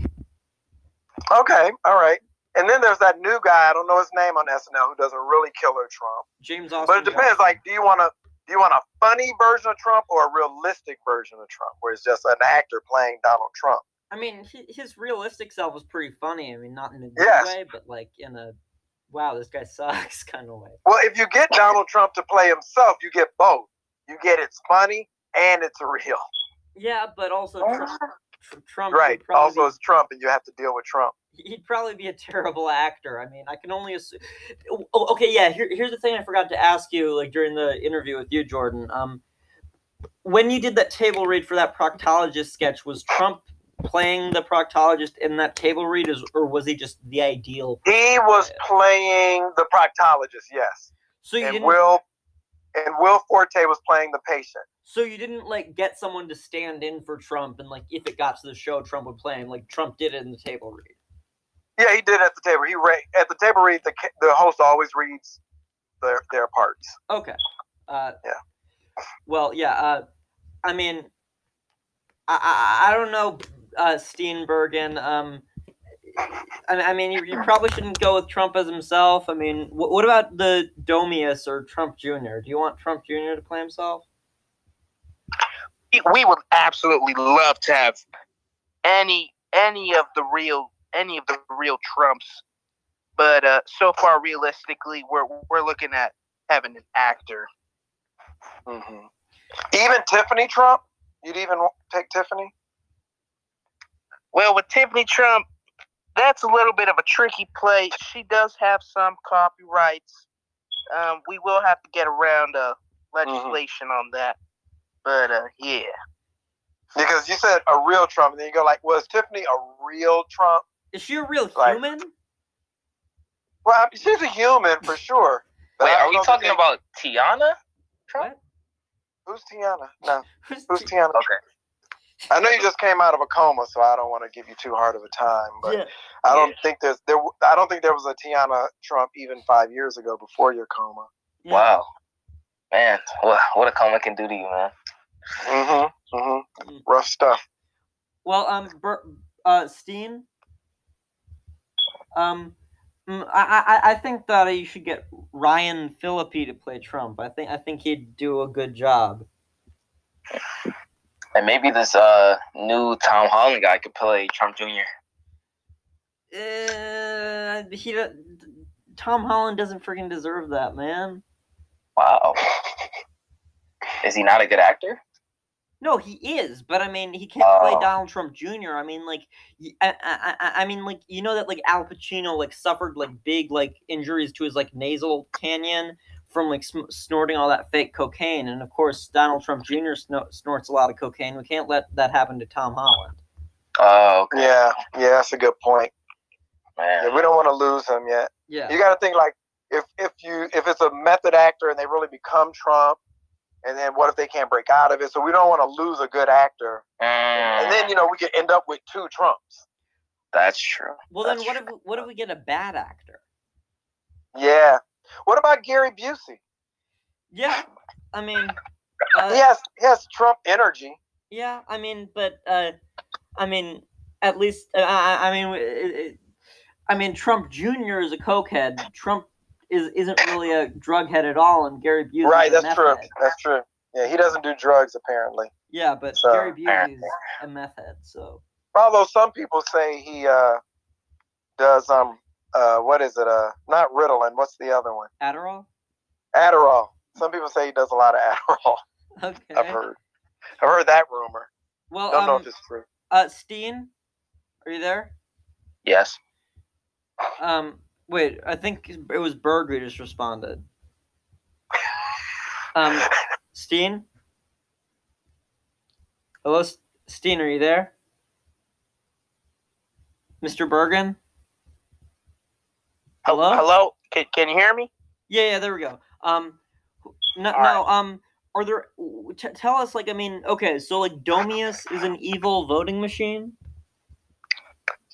Okay, all right. And then there's that new guy, I don't know his name on SNL, who does a really killer Trump. James Austin. But it depends. Johnson. Like, do you want to do you want a funny version of Trump or a realistic version of Trump, where it's just an actor playing Donald Trump? I mean, hi- his realistic self was pretty funny. I mean, not in a good Yes. way, but like in a wow, this guy *laughs* sucks kind of way. Well, if you get Donald Trump to play himself, you get both. You get it's funny and it's real. Yeah, but also Trump. Trump Right. Also, be- it's Trump, and you have to deal with Trump. he'd probably be a *laughs* terrible actor. I mean, I can only assume. Oh, okay, yeah. Here, here's the thing I forgot to ask you, like during the interview with you, Jordan. Um, when you did that table read for that proctologist sketch, was Trump playing the proctologist in that table read, or was he just the ideal? He was playing the proctologist, yes, So you and didn't. Will and Will Forte was playing the patient. So you didn't like get someone to stand in for Trump, and like if it got to the show, Trump would play him, like Trump did it in the table read. Yeah, he did at the table. He read at the table read. The the host always reads their their parts. Okay. Uh, Yeah. Well, yeah. Uh, I mean, I, I I don't know uh, Steenbergen. Um, I, I mean, you, you probably shouldn't go with Trump as himself. I mean, wh- what about the Domius or Trump Jr.? Do you want Trump Jr. to play himself? We- would absolutely love to have any any of the real any of the real Trumps, but uh, so far, realistically, we're we're looking at having an actor. hmm Even Tiffany Trump. You'd even take Tiffany. Well, with Tiffany Trump, that's a little bit of a tricky play. She does have some copyrights. Um, we will have to get around uh, legislation on that. But uh, yeah, Because you said a real Trump, and then you go like, was Tiffany a real Trump? Is she a real Like- human? Well, I mean, she's a human for sure. Wait, are we talking they- about Tiana? What? who's Tiana? No, Who's who's Tiana? Okay. I know you just came out of a coma, so I don't want to give you too hard of a time. But Yeah. I don't think there's there. I don't think there was a Tiana Trump even five years ago before your coma. Yeah. Wow. Man, what what a coma can do to you, man. Mm-hmm. Mm-hmm. Rough stuff. Well, um, Ber- uh, Steen. Um, mm, I, I I think that you should get Ryan Phillippe to play Trump. I think I think he'd do a good job. And maybe this uh new Tom Holland guy could play Trump Jr. Uh, he Tom Holland doesn't freaking deserve that, man. Wow. Is he not a good actor? No, he is, but I mean, he can't play Oh. Donald Trump Jr. I mean, like, I I mean, like, you know that like Al Pacino like suffered like big like injuries to his like nasal canyon from like sm- snorting all that fake cocaine, and of course Donald Trump Jr. Sno- snorts a lot of cocaine. We can't let that happen to Tom Holland. Oh, okay. Yeah, yeah, that's a good point. man. Yeah, we don't want to lose him yet. Yeah, You got to think like if if you if it's a method actor and they really become Trump, and then what if they can't break out of it? So we don't want to lose a good actor, and Mm, then you know we could end up with two Trumps. that's true. well then That's what if what if we get a bad actor? Yeah. What about Gary Busey? Yeah, I mean, uh, He has he has Trump energy. Yeah, I mean, but uh, I mean, at least uh, I, I mean, it, it, I mean, Trump Jr. is a cokehead. Trump is isn't really a drug head at all, and Gary Busey. right, is a that's meth true. head. That's true. Yeah, he doesn't do drugs apparently. Yeah, but So, Gary Busey is a meth head. So Although some people say he uh does um uh what is it uh not Ritalin what's the other one Adderall. Adderall. Some people say he does a lot of *laughs* Adderall. Okay. I've heard. I've heard that rumor. Well, I Don't know um, if it's true. uh, Steen, are you there? Yes. Um, wait, I think it was Berg who just responded. Um, Steen? Hello, Steen, are you there? Mr. Bergen? Hello? Hello? Can, can you hear me? Yeah, yeah, there we go. Um, no, All no, um, are there, t- tell us, like, I mean, okay, so, like, Domius is an evil voting machine?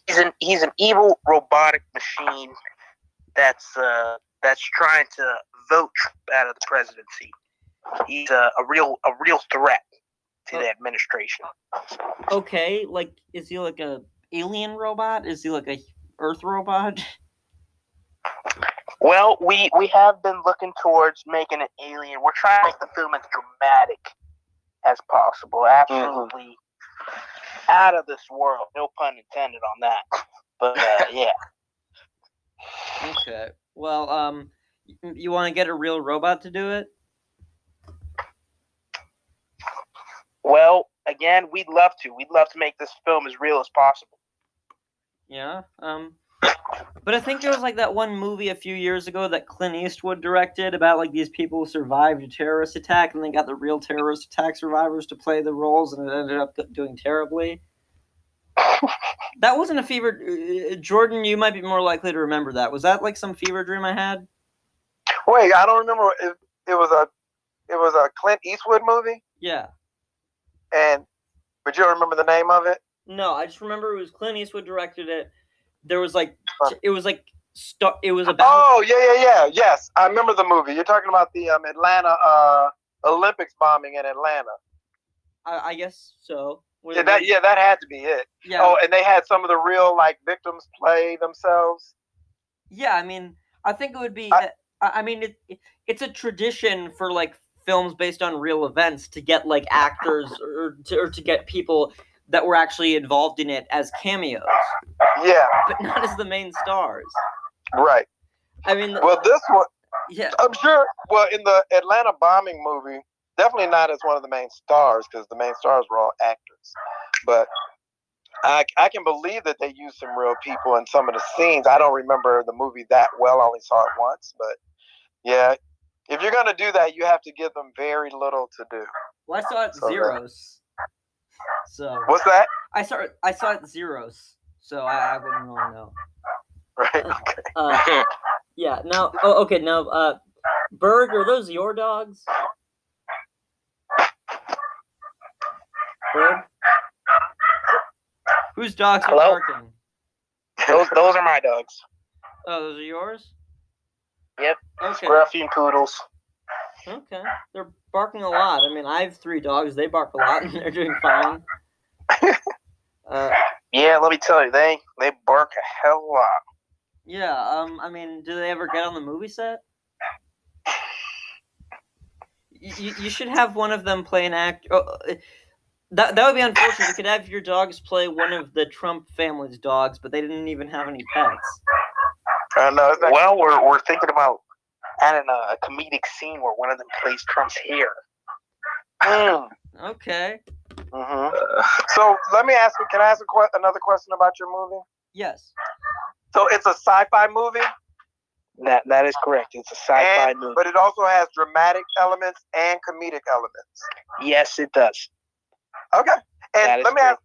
He's an he's an evil robotic machine that's uh that's trying to vote Trump out of the presidency. He's a, a real a real threat to the administration. Okay, like, is he like a alien robot? Is he like a Earth robot? *laughs* Well, we we have been looking towards making an alien. We're trying to make the film as dramatic as possible. Absolutely out of this world. No pun intended on that. But uh, *laughs* yeah, Okay. Well, um, you want to get a real robot to do it? well, again, we'd love to. We'd love to make this film as real as possible. Yeah. Um, but I think there was like that one movie a few years ago that Clint Eastwood directed about like these people who survived a terrorist attack, and they got the real terrorist attack survivors to play the roles, and it ended up doing terribly. That wasn't a fever. uh, Jordan, you might be more likely to remember that. Was that like some fever dream I had? Wait, I don't remember. It, it was a it was a Clint Eastwood movie, Yeah. and but you don't remember the name of it? No, I just remember it was Clint Eastwood directed it. There was like it was like st- it was about Oh yeah, yeah, yeah. Yes, I remember the movie. You're talking about the um, Atlanta uh, Olympics bombing in Atlanta. I, I guess so. Yeah, that yeah, that had to be it. yeah, Oh, and they had some of the real like victims play themselves. yeah. I mean, I think it would be. I- I, I mean, it, it it's a tradition for like films based on real events to get like actors or to, or to get people that were actually involved in it as cameos, Yeah, but not as the main stars. right. I mean, Well, this one, yeah, I'm sure. Well, in the Atlanta bombing movie, definitely not as one of the main stars because the main stars were all actors. But I, I can believe that they used some real people in some of the scenes. I don't remember the movie that well. I only saw it once, but yeah. If you're gonna do that, you have to give them very little to do. well, I saw it So, uh, zeros. So What's that? I saw it. I saw it zeros. So I, I wouldn't really know. Right. Okay. Uh, yeah. Now, oh, okay. Now, uh, Berg, are those your dogs? Berg, whose dogs are Hello? barking? Those those are my dogs. Oh, those are yours. Yep. Okay. Scruffy and poodles. Okay, they're barking a lot. I mean, I have three dogs. They bark a lot, *laughs* and they're doing fine. *laughs* Uh, Yeah, let me tell you, they they bark a hell of a lot. yeah. Um, I mean, do they ever get on the movie set? *laughs* You, you should have one of them play an act. Oh, that that would be unfortunate. You could have your dogs play one of the Trump family's dogs, but they didn't even have any pets. I know. It's Well, we're we're thinking about adding a, a comedic scene where one of them plays Trump's hair. Mm. Okay. hmm So let me ask you. Can I ask a que- another question about your movie? Yes. So it's a sci-fi movie, That that is correct. It's a sci-fi and, movie. but it also has dramatic elements and comedic elements. Yes, it does. Okay. And let me true. ask.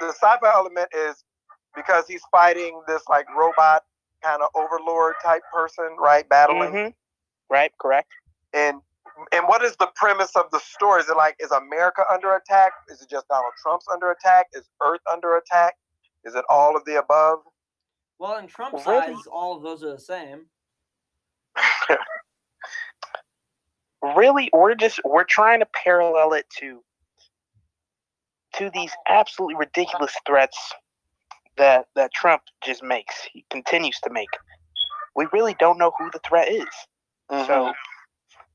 The sci-fi element is because he's fighting this like robot kind of overlord type person, right? Battling. hmm Right. Correct. And and what is the premise of the story? Is it like is America under attack? Is it just Donald Trump's under attack? Is Earth under attack? Is it all of the above? Well, in Trump's Really? eyes, all of those are the same. *laughs* really we're just we're trying to parallel it to to these absolutely ridiculous threats that that Trump just makes. He continues to make. We really don't know who the threat is. Mm-hmm. So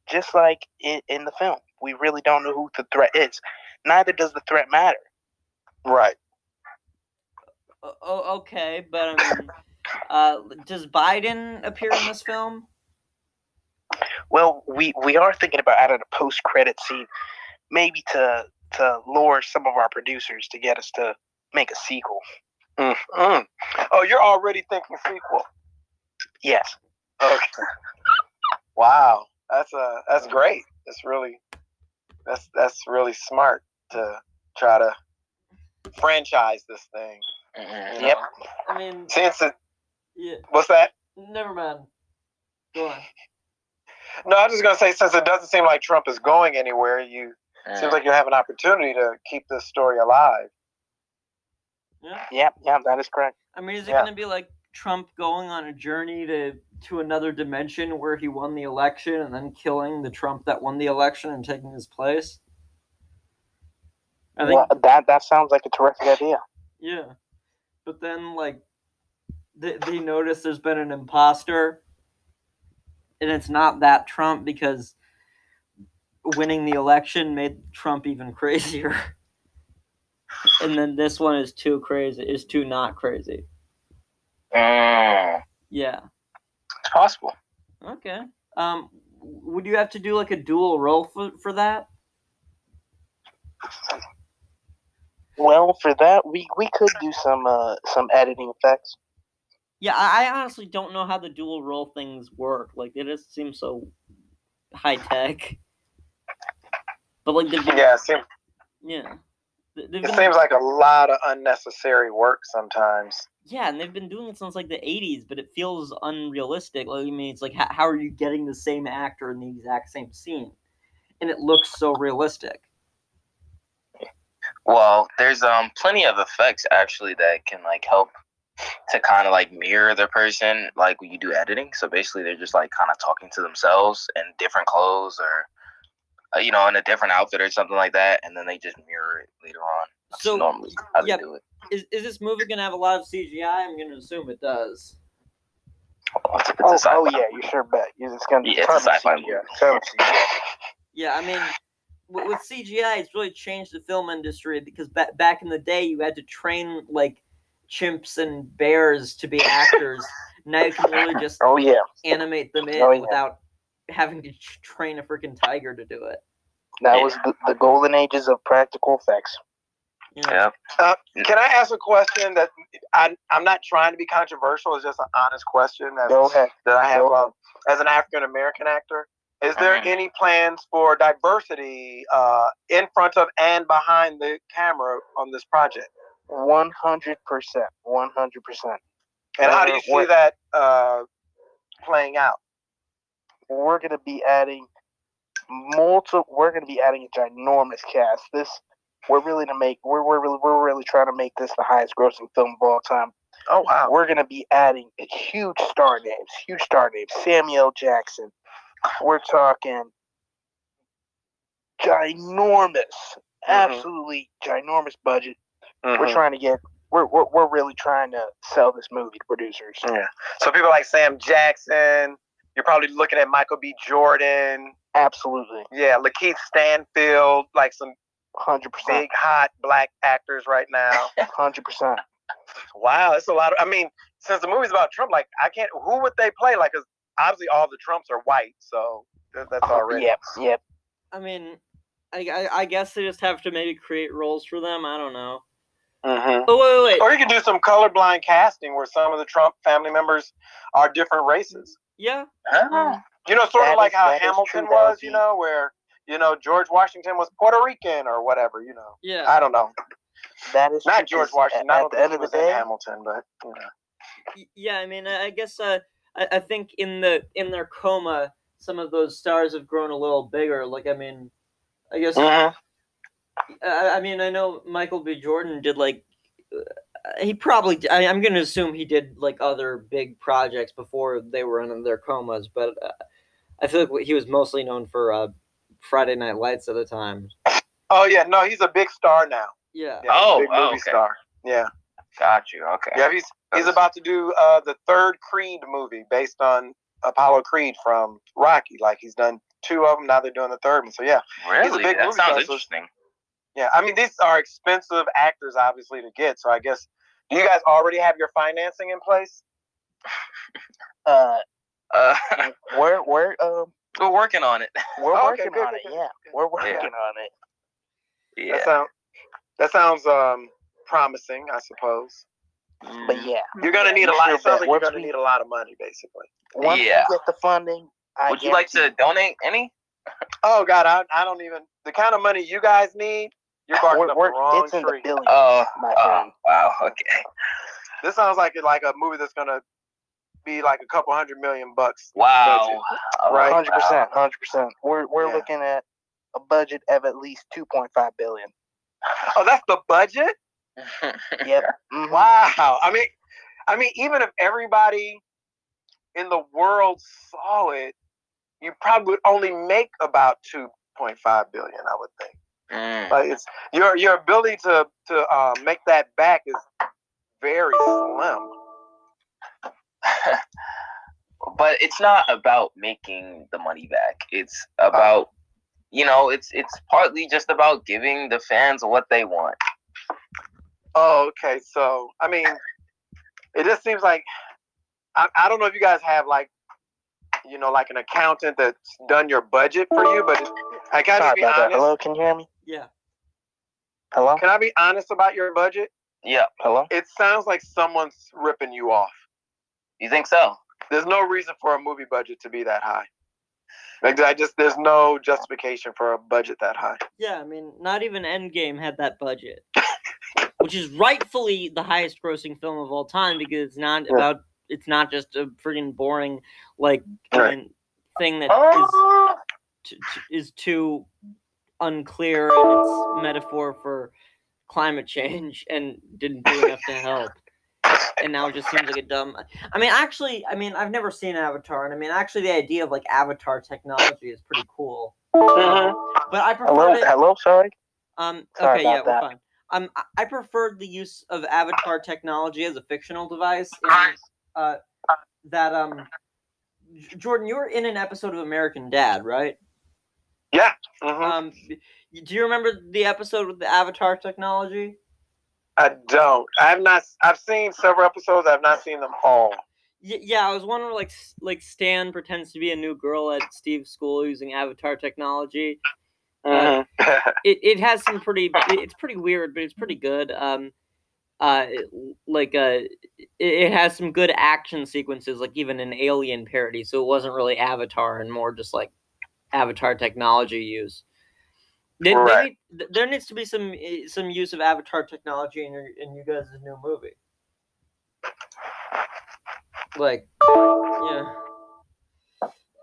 just like in, in the film, we really don't know who the threat is. Neither does the threat matter. right. O- Oh, okay, but I mean, uh, does Biden appear in this film? Well, we we are thinking about adding a post credit scene, maybe to to lure some of our producers to get us to make a sequel. Mm. Oh, you're already thinking sequel. Yes. Okay. *laughs* wow, that's uh that's great. That's really that's that's really smart to try to franchise this thing. Mhm. Yep. know? I mean, Since it, yeah. what's that? Never mind. Go on. No, I was just gonna say since it doesn't seem like Trump is going anywhere, you Seems like you have an opportunity to keep this story alive. Yeah. Yeah, yeah, that is correct. I mean, is it Yeah. going to be like Trump going on a journey to to another dimension where he won the election and then killing the Trump that won the election and taking his place? I think Well, that that sounds like a terrific idea. Yeah. But then, like, they, they notice there's been an imposter, and it's not that Trump because winning the election made Trump even crazier. and then this one is too crazy, is too not crazy. Mm. Yeah. It's possible. Okay. Um, would you have to do like a dual role for, for that? Well, for that, we we could do some uh some editing effects. Yeah, I, I honestly don't know how the dual role things work. Like, it just seems so high tech. But like, they've Yeah, it seems, yeah, They- they've it been, seems like a lot of unnecessary work sometimes. yeah, and they've been doing it since like the '80s, but it feels unrealistic. Like, I mean, it's like, how, how are you getting the same actor in the exact same scene, and it looks so realistic? Well, there's um plenty of effects actually that can like help to kind of like mirror the person like when you do editing. So basically, they're just like kind of talking to themselves in different clothes or uh, you know in a different outfit or something like that, and then they just mirror it later on. That's So, normally how they yeah, do it. is, is this movie gonna have a lot of CGI? I'm gonna assume it does. It's, it's Oh, oh yeah, you sure bet. It's gonna be Yeah, it's a of sci-fi CGI, movie. CGI. *laughs* Yeah, I mean, with, with CGI, it's really changed the film industry because ba- back in the day, you had to train like chimps and bears to be actors. now you can really just *laughs* Oh yeah, animate them in Oh, yeah. without having to train a freaking tiger to do it. that Yeah. was the, the golden ages of practical effects. You know? Yeah. Can I ask a question that I, I'm not trying to be controversial? It's just an honest question that, Go ahead. that I have Go um, as an African American actor. Is there Mhm. any plans for diversity uh, in front of and behind the camera on this project? One hundred percent. One hundred percent. And how do you Uh, see that uh, playing out? We're gonna be adding multiple. We're gonna be adding a ginormous cast. This we're really to make. We're we're really we're really trying to make this the highest grossing film of all time. Oh wow! We're gonna be adding huge star names. Huge star names. Samuel Jackson. We're talking ginormous, absolutely ginormous budget. We're Mhm. trying to get. We're, we're we're really trying to sell this movie to producers. Yeah. So people like Sam Jackson. You're probably looking at Michael B. Jordan. Absolutely, Yeah, Lakeith Stanfield, like some hundred percent, big hot black actors right now. *laughs* hundred percent. wow, that's a lot of. I mean, since the movie's about Trump, like I can't. Who would they play? Like, 'cause obviously all the Trumps are white, so that's already. Yep, yep. I mean, I, I I guess they just have to maybe create roles for them. I don't know. hmm Oh wait, wait, Or you could do some colorblind casting where some of the Trump family members are different races. Yeah. Ah. You know, sort That of like is- how Hamilton true, that was. You know, where you know George Washington was Puerto Rican or whatever. You know, Yeah. I don't know. That is Not George Washington. At, I at the end of the day, Hamilton, but you know. Yeah i mean i I guess uh, I, I think in the in their coma some of those stars have grown a little bigger like i mean i guess Mhm. I, I mean i know michael b jordan did like uh, he probably I, i'm gonna assume he did like other big projects before they were in their comas but uh, i feel like he was mostly known for uh, friday night lights at the time Oh yeah, no, he's a big star now. yeah Yeah, Oh, big oh, movie okay. star. Yeah, Got you. Okay. yeah. He's he's about to do uh, the third Creed movie based on Apollo Creed from Rocky. Like he's done two of them. Now they're doing the third one. So yeah, Really? big That movie sounds star, so- interesting. yeah. I mean, these are expensive actors, obviously, to get. So I guess do you guys already have your financing in place? *sighs* uh, Uh, *laughs* we're we're um we're working on it. we're Oh, okay, working good, on good, it. good, Yeah, we're working Yeah. on it. Yeah. That sounds that sounds um promising, I suppose. But yeah, You're gonna need a lot. sure It sounds like you're gonna we- need a lot of money, basically. once Yeah. we get the funding, I Would you like to donate any? Oh God, I, I don't even the kind of money you guys need. You're barking We're, up we're, the wrong it's in tree. the Oh, my oh, wow. Okay. This sounds like like a movie that's gonna be like a couple hundred million bucks. Wow. Oh, Right. Hundred percent. hundred percent. We're we're Yeah. looking at a budget of at least two point five billion. Oh, that's the budget. *laughs* Yep. Mhm. Wow. I mean, I mean, even if everybody in the world saw it, you probably would only make about two point five billion. I would think. Mm. Like it's your your ability to to uh, make that back is very slim. *laughs* but it's not about making the money back. It's about you know, it's it's partly just about giving the fans what they want. Oh, okay. So, I mean, it just seems like I, I don't know if you guys have like, you know, like an accountant that's done your budget for you, but I gotta Sorry be about that. honest. Hello, can you hear me? Yeah Hello, Can I be honest about your budget? Yeah. hello. It sounds like someone's ripping you off. You think so? There's no reason for a movie budget to be that high. Like I just there's no justification for a budget that high. Yeah, I mean, not even Endgame had that budget, *laughs* which is rightfully the highest grossing film of all time because it's not Yeah. about. It's not just a freaking boring like Right. I mean, thing that oh! is Oh. t- t- is too unclear in its metaphor for climate change *laughs* and didn't do enough to help. And now it just seems like a dumb. I mean, actually, I mean, I've never seen Avatar, and I mean, actually, the idea of like Avatar technology is pretty cool. Mhm. But I prefer Hello, it. hello. Sorry. Um. Sorry okay. Yeah. about We're fine. Um. I- I preferred the use of avatar technology as a fictional device. In, uh. That um. J- Jordan, you were in an episode of American Dad, right? Mhm. Um. Do you remember the episode with the avatar technology? I don't. I have not. I've seen several episodes. I've not seen them all. Y- yeah, I was wondering, like, like Stan pretends to be a new girl at Steve's school using avatar technology. Mhm. *laughs* it, it has some pretty it's pretty weird but it's pretty good um uh like uh it, it has some good action sequences like even an alien parody so it wasn't really avatar and more just like avatar technology use There- there Right. there needs to be some eh, some use of avatar technology in your in you guys' new movie like yeah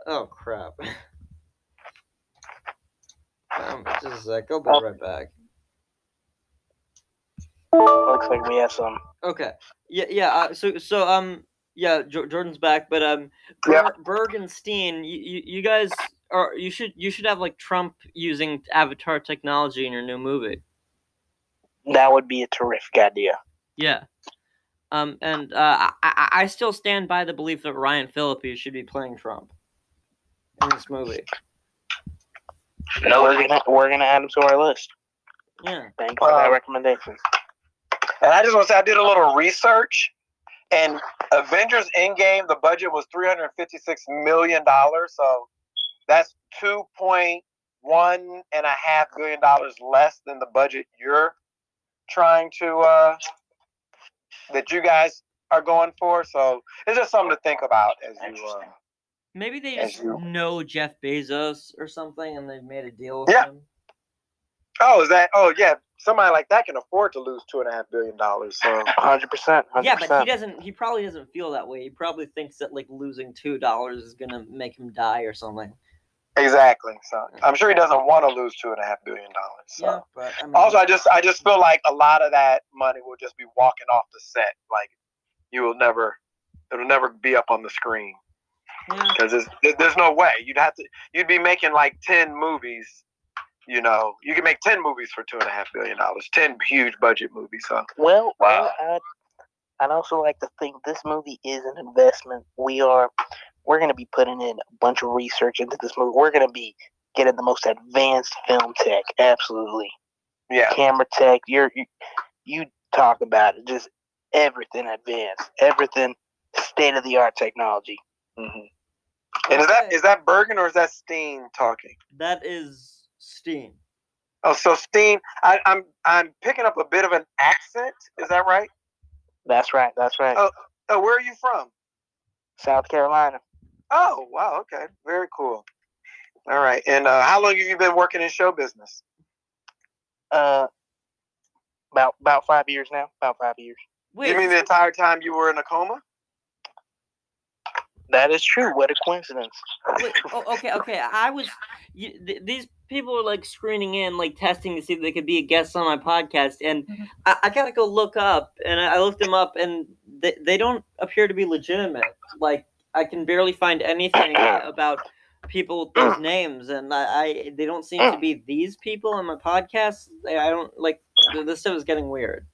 oh crap *laughs* um, just a sec i'll be right back Looks like we have some. Okay. Yeah, yeah. Uh, so, so, um, yeah, jo- Jordan's back, but um. Ber- Berg and Steen, you, you, you guys or you should you should have like Trump using Avatar technology in your new movie. That would be a terrific idea. Yeah. Um, and uh, I, I I still stand by the belief that Ryan Phillippe should be playing Trump in this movie. No, we're gonna we're gonna add him to our list. Yeah. Thank you for that Uh, recommendation. And I just want to say I did a little research, and Avengers Endgame the budget was three hundred fifty six million dollars. So that's two point one and a half billion dollars less than the budget you're trying to uh, that you guys are going for. So it's just something to think about as you. Uh, Interesting. Maybe they just you- know Jeff Bezos or something, and they've made a deal with Yeah. him. oh, is that? Oh, yeah. Somebody like that can afford to lose two and a half billion dollars. So hundred percent. Yeah, but he doesn't. He probably doesn't feel that way. He probably thinks that like losing two dollars is gonna make him die or something. Exactly. So I'm sure he doesn't want to lose two and a half billion dollars. So. Yeah, but I mean, Also, I just I just feel like a lot of that money will just be walking off the set. Like you will never, it'll never be up on the screen yeah. because there's, there's no way you'd have to. You'd be making like ten movies. You know, you can make ten movies for two and a half billion dollars. Ten huge budget movies. So Well, Wow. well I'd, I'd also like to think this movie is an investment. We are, we're going to be putting in a bunch of research into this movie. We're going to be getting the most advanced film tech. Absolutely, yeah, camera tech. You're you, you talk about it. Just everything advanced, everything state of the art technology. hmm and is that Okay. is that Bergen or is that Steen talking? that is Steen. Oh, so Steen, I, I'm I'm picking up a bit of an accent. Is that right? That's right. That's right. Oh. Oh, where are you from? South Carolina. Oh, wow. Okay. Very cool. All right. And uh, how long have you been working in show business? Uh, about about five years now. About five years. Wait, you mean the entire time you were in a coma? That is true. What a coincidence. wait, oh, okay, okay. I was. You, th- these people were like screening in, like testing to see if they could be a guest on my podcast, and I, I gotta go look up, and I, I looked them up, and they, they don't appear to be legitimate. Like I can barely find anything *coughs* about people with those names, and I, I they don't seem to be these people on my podcast. I I don't like this stuff is getting weird.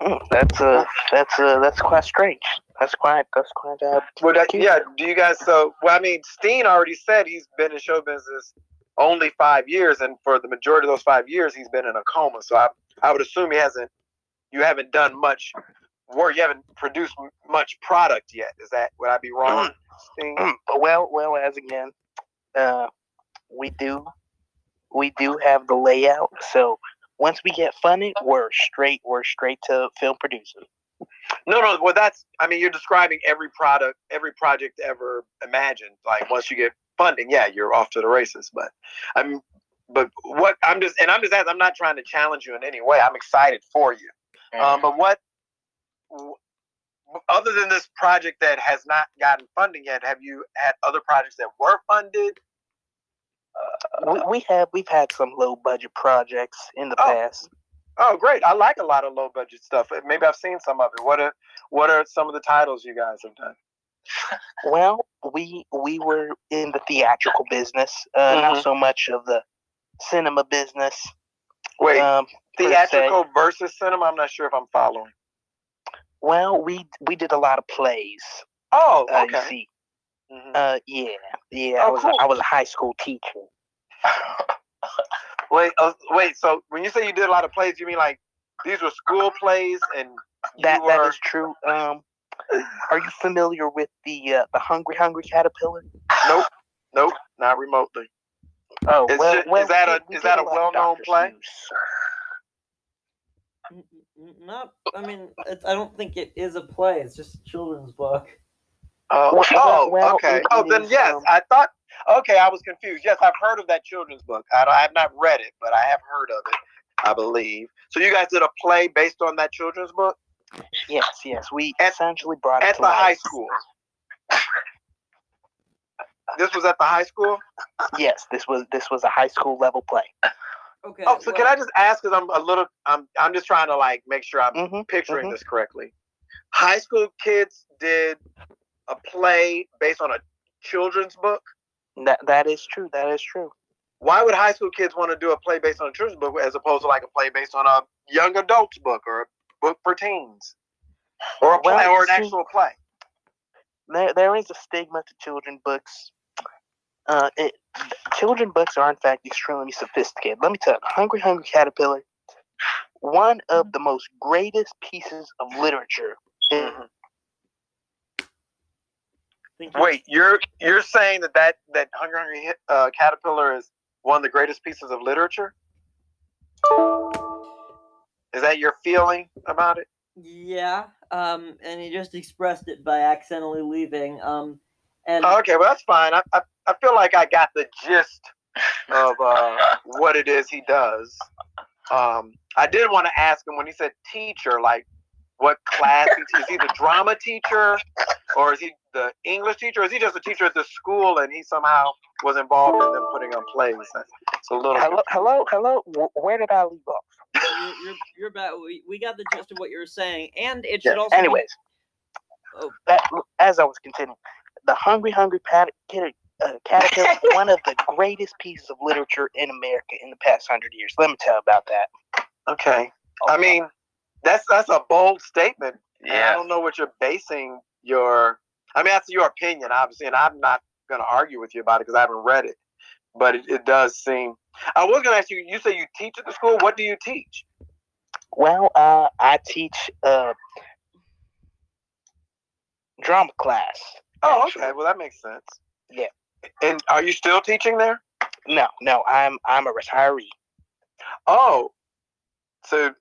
Hmm, That's uh that's uh that's quite strange. That's quite that's quite uh Well, that, yeah. Do you guys? So, well, I mean, Steen already said he's been in show business only five years, and for the majority of those five years, he's been in a coma. So, I I would assume he hasn't. You haven't done much work. You haven't produced much product yet. Is that? Would I be wrong, well well as again, uh we do we do have the layout. So once we get funded, we're straight we're straight to film producing. No, no. Well, that's. I mean, you're describing every product, every project ever imagined. Like once you get funding, yeah, you're off to the races. But I'm. But what I'm just, and I'm just asking. I'm not trying to challenge you in any way. I'm excited for you. Um, but what, w- other than this project that has not gotten funding yet, have you had other projects that were funded? we, we have we've had some low budget projects in the Oh. past. Oh, great! I like a lot of low budget stuff. Maybe I've seen some of it. What are what are some of the titles you guys have done? Well, we we were in the theatrical business, uh, Mhm. not so much of the cinema business. Wait, Um, theatrical versus cinema. I'm not sure if I'm following. Well, we we did a lot of plays. Oh, Uh, okay. You see, Mhm. uh, yeah, yeah. I Oh, was cool. a, I was a high school teacher. *laughs* Wait, uh, wait. So when you say you did a lot of plays, you mean like these were school plays and you That were? that is true. Um, are you familiar with the uh, the Hungry Hungry Caterpillar? Nope, nope, not remotely. Oh, Is well, is well, that a- is that a well-known Dr. play? Seuss. N- n- Not. I mean, it's, I don't think it is a play. It's just a children's book. Oh, Well, oh, well, okay. Oh, it then is, yes, um, I thought. Okay, I was confused. Yes, I've heard of that children's book. I, I have not read it, but I have heard of it. I believe. So you guys did a play based on that children's book Yes, yes. We At- essentially brought it at the life. high school. This was at the high school. Yes, this was this was a high school level play. Okay. Oh, so can I just ask? Because I'm a little. I'm. I'm just trying to like make sure I'm hmm picturing mhm. this correctly. High school kids did a play based on a children's book. That that is true. That is true. Why would high school kids want to do a play based on a children's book as opposed to like a play based on a young adults book or a book for teens? Or a play Well, or an see- actual play? There there is a stigma to children books. Uh, it, children books are in fact extremely sophisticated. Let me tell you, Hungry Hungry Caterpillar, one of the most greatest pieces of literature. is- Thank you. Wait, you're you're saying that that, that Hungry Hungry uh, Caterpillar is one of the greatest pieces of literature? Is that your feeling about it? Yeah, um, and he just expressed it by accidentally leaving. Um, and Oh, okay, well that's fine. I, I I feel like I got the gist of uh, *laughs* what it is he does. Um, I did want to ask him when he said teacher, like what class he teaches. Is he the drama teacher, or is he the English teacher, or is he just a teacher at the school and he somehow was involved in them putting on plays? It's a little. Hello, hello, hello. Where did I leave off? you're, you're, you're back. We, we got the gist of what you were saying, and it should Yeah, also. be- Anyways, Oh. that, as I was continuing, the Hungry Hungry Pat, Cater- uh, Caterpillar, *laughs* one of the greatest pieces of literature in America in the past hundred years. Let me tell you about that. Okay. I mean, that's that's a bold statement. and I don't know what you're basing your. I mean, that's your opinion, obviously, and I'm not going to argue with you about it because I haven't read it. But it, it does seem. I was going to ask you. You say you teach at the school. What do you teach? Well, uh, I teach uh, drama class. Oh, actually. okay. Well, that makes sense. Yeah. And are you still teaching there? No, no, I'm I'm a retiree. Oh, so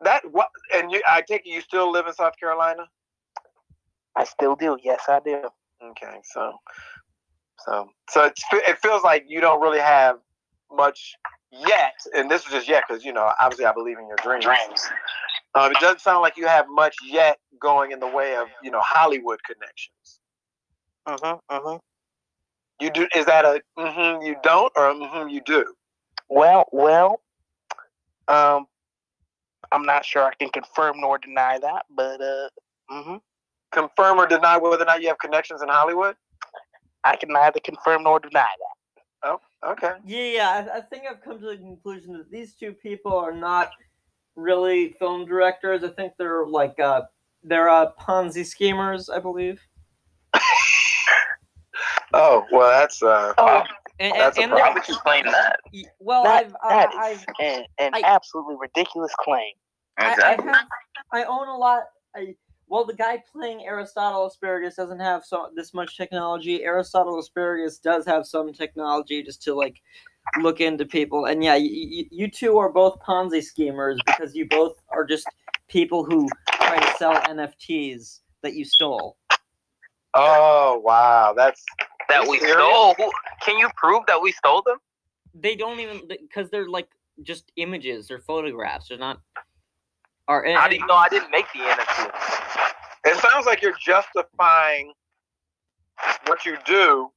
that what? And you, I take it you still live in South Carolina. I still do. Yes, I do. Okay, so so so it's, it feels like you don't really have much yet, and this is just yet because you know obviously I believe in your dreams. Dreams. Um, it doesn't sound like you have much yet going in the way of you know Hollywood connections. Mhm, mhm. You do is that a mm-hmm you don't or mm-hmm you do? Well, well, um, I'm not sure I can confirm nor deny that, but uh, mhm. Confirm or deny whether or not you have connections in Hollywood? I can neither confirm nor deny that. Oh, okay. Yeah, yeah. I, I think I've come to the conclusion that these two people are not really film directors. I think they're like uh, they're uh, Ponzi schemers, I believe. *laughs* Oh well, that's uh. Oh, And, That's a and Why they're- would you claim that? well, That, I've, uh, that I've an, an I- absolutely ridiculous claim. I, I have I own a lot. I, well, the guy playing Aristotle Asparagus doesn't have so this much technology. Aristotle Asparagus does have some technology just to like look into people. And yeah, you, you, you two are both Ponzi schemers because you both are just people who try to sell NFTs that you stole. Oh wow, that's That we serious? stole? Who, can you prove that we stole them? They don't even because they're like just images or photographs. They're not. Are How do you know I didn't make the NFT? It sounds like you're justifying what you do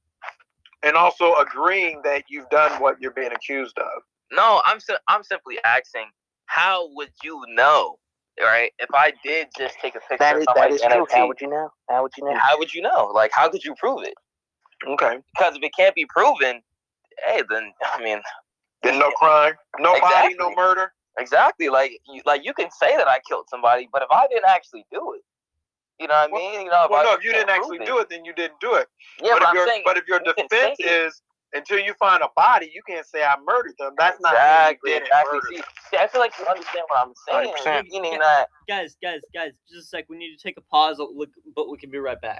and also agreeing that you've done what you're being accused of. No, I'm si- I'm simply asking, how would you know, right? If I did just take a picture That of is that somebody's is true. How would you know? How would you know? how would you know? Like, how could you prove it? Okay. Because if it can't be proven, hey, then I mean, Then no *laughs* crime, no body, no murder. exactly. Like, you, like you can say that I killed somebody, but if I didn't actually do it, you know what I mean? You know, Well, I no, if you didn't actually it. do it, then you didn't do it. yeah, but, but, if I'm your saying, but if your you defense is until you find a body, you can't say I murdered them. That's not exactly, didn't exactly. murder See, see, I feel like you understand what I'm saying. 100%. Meaning that guys, guys, guys, just a sec. We need to take a pause. Look, but we can be right back.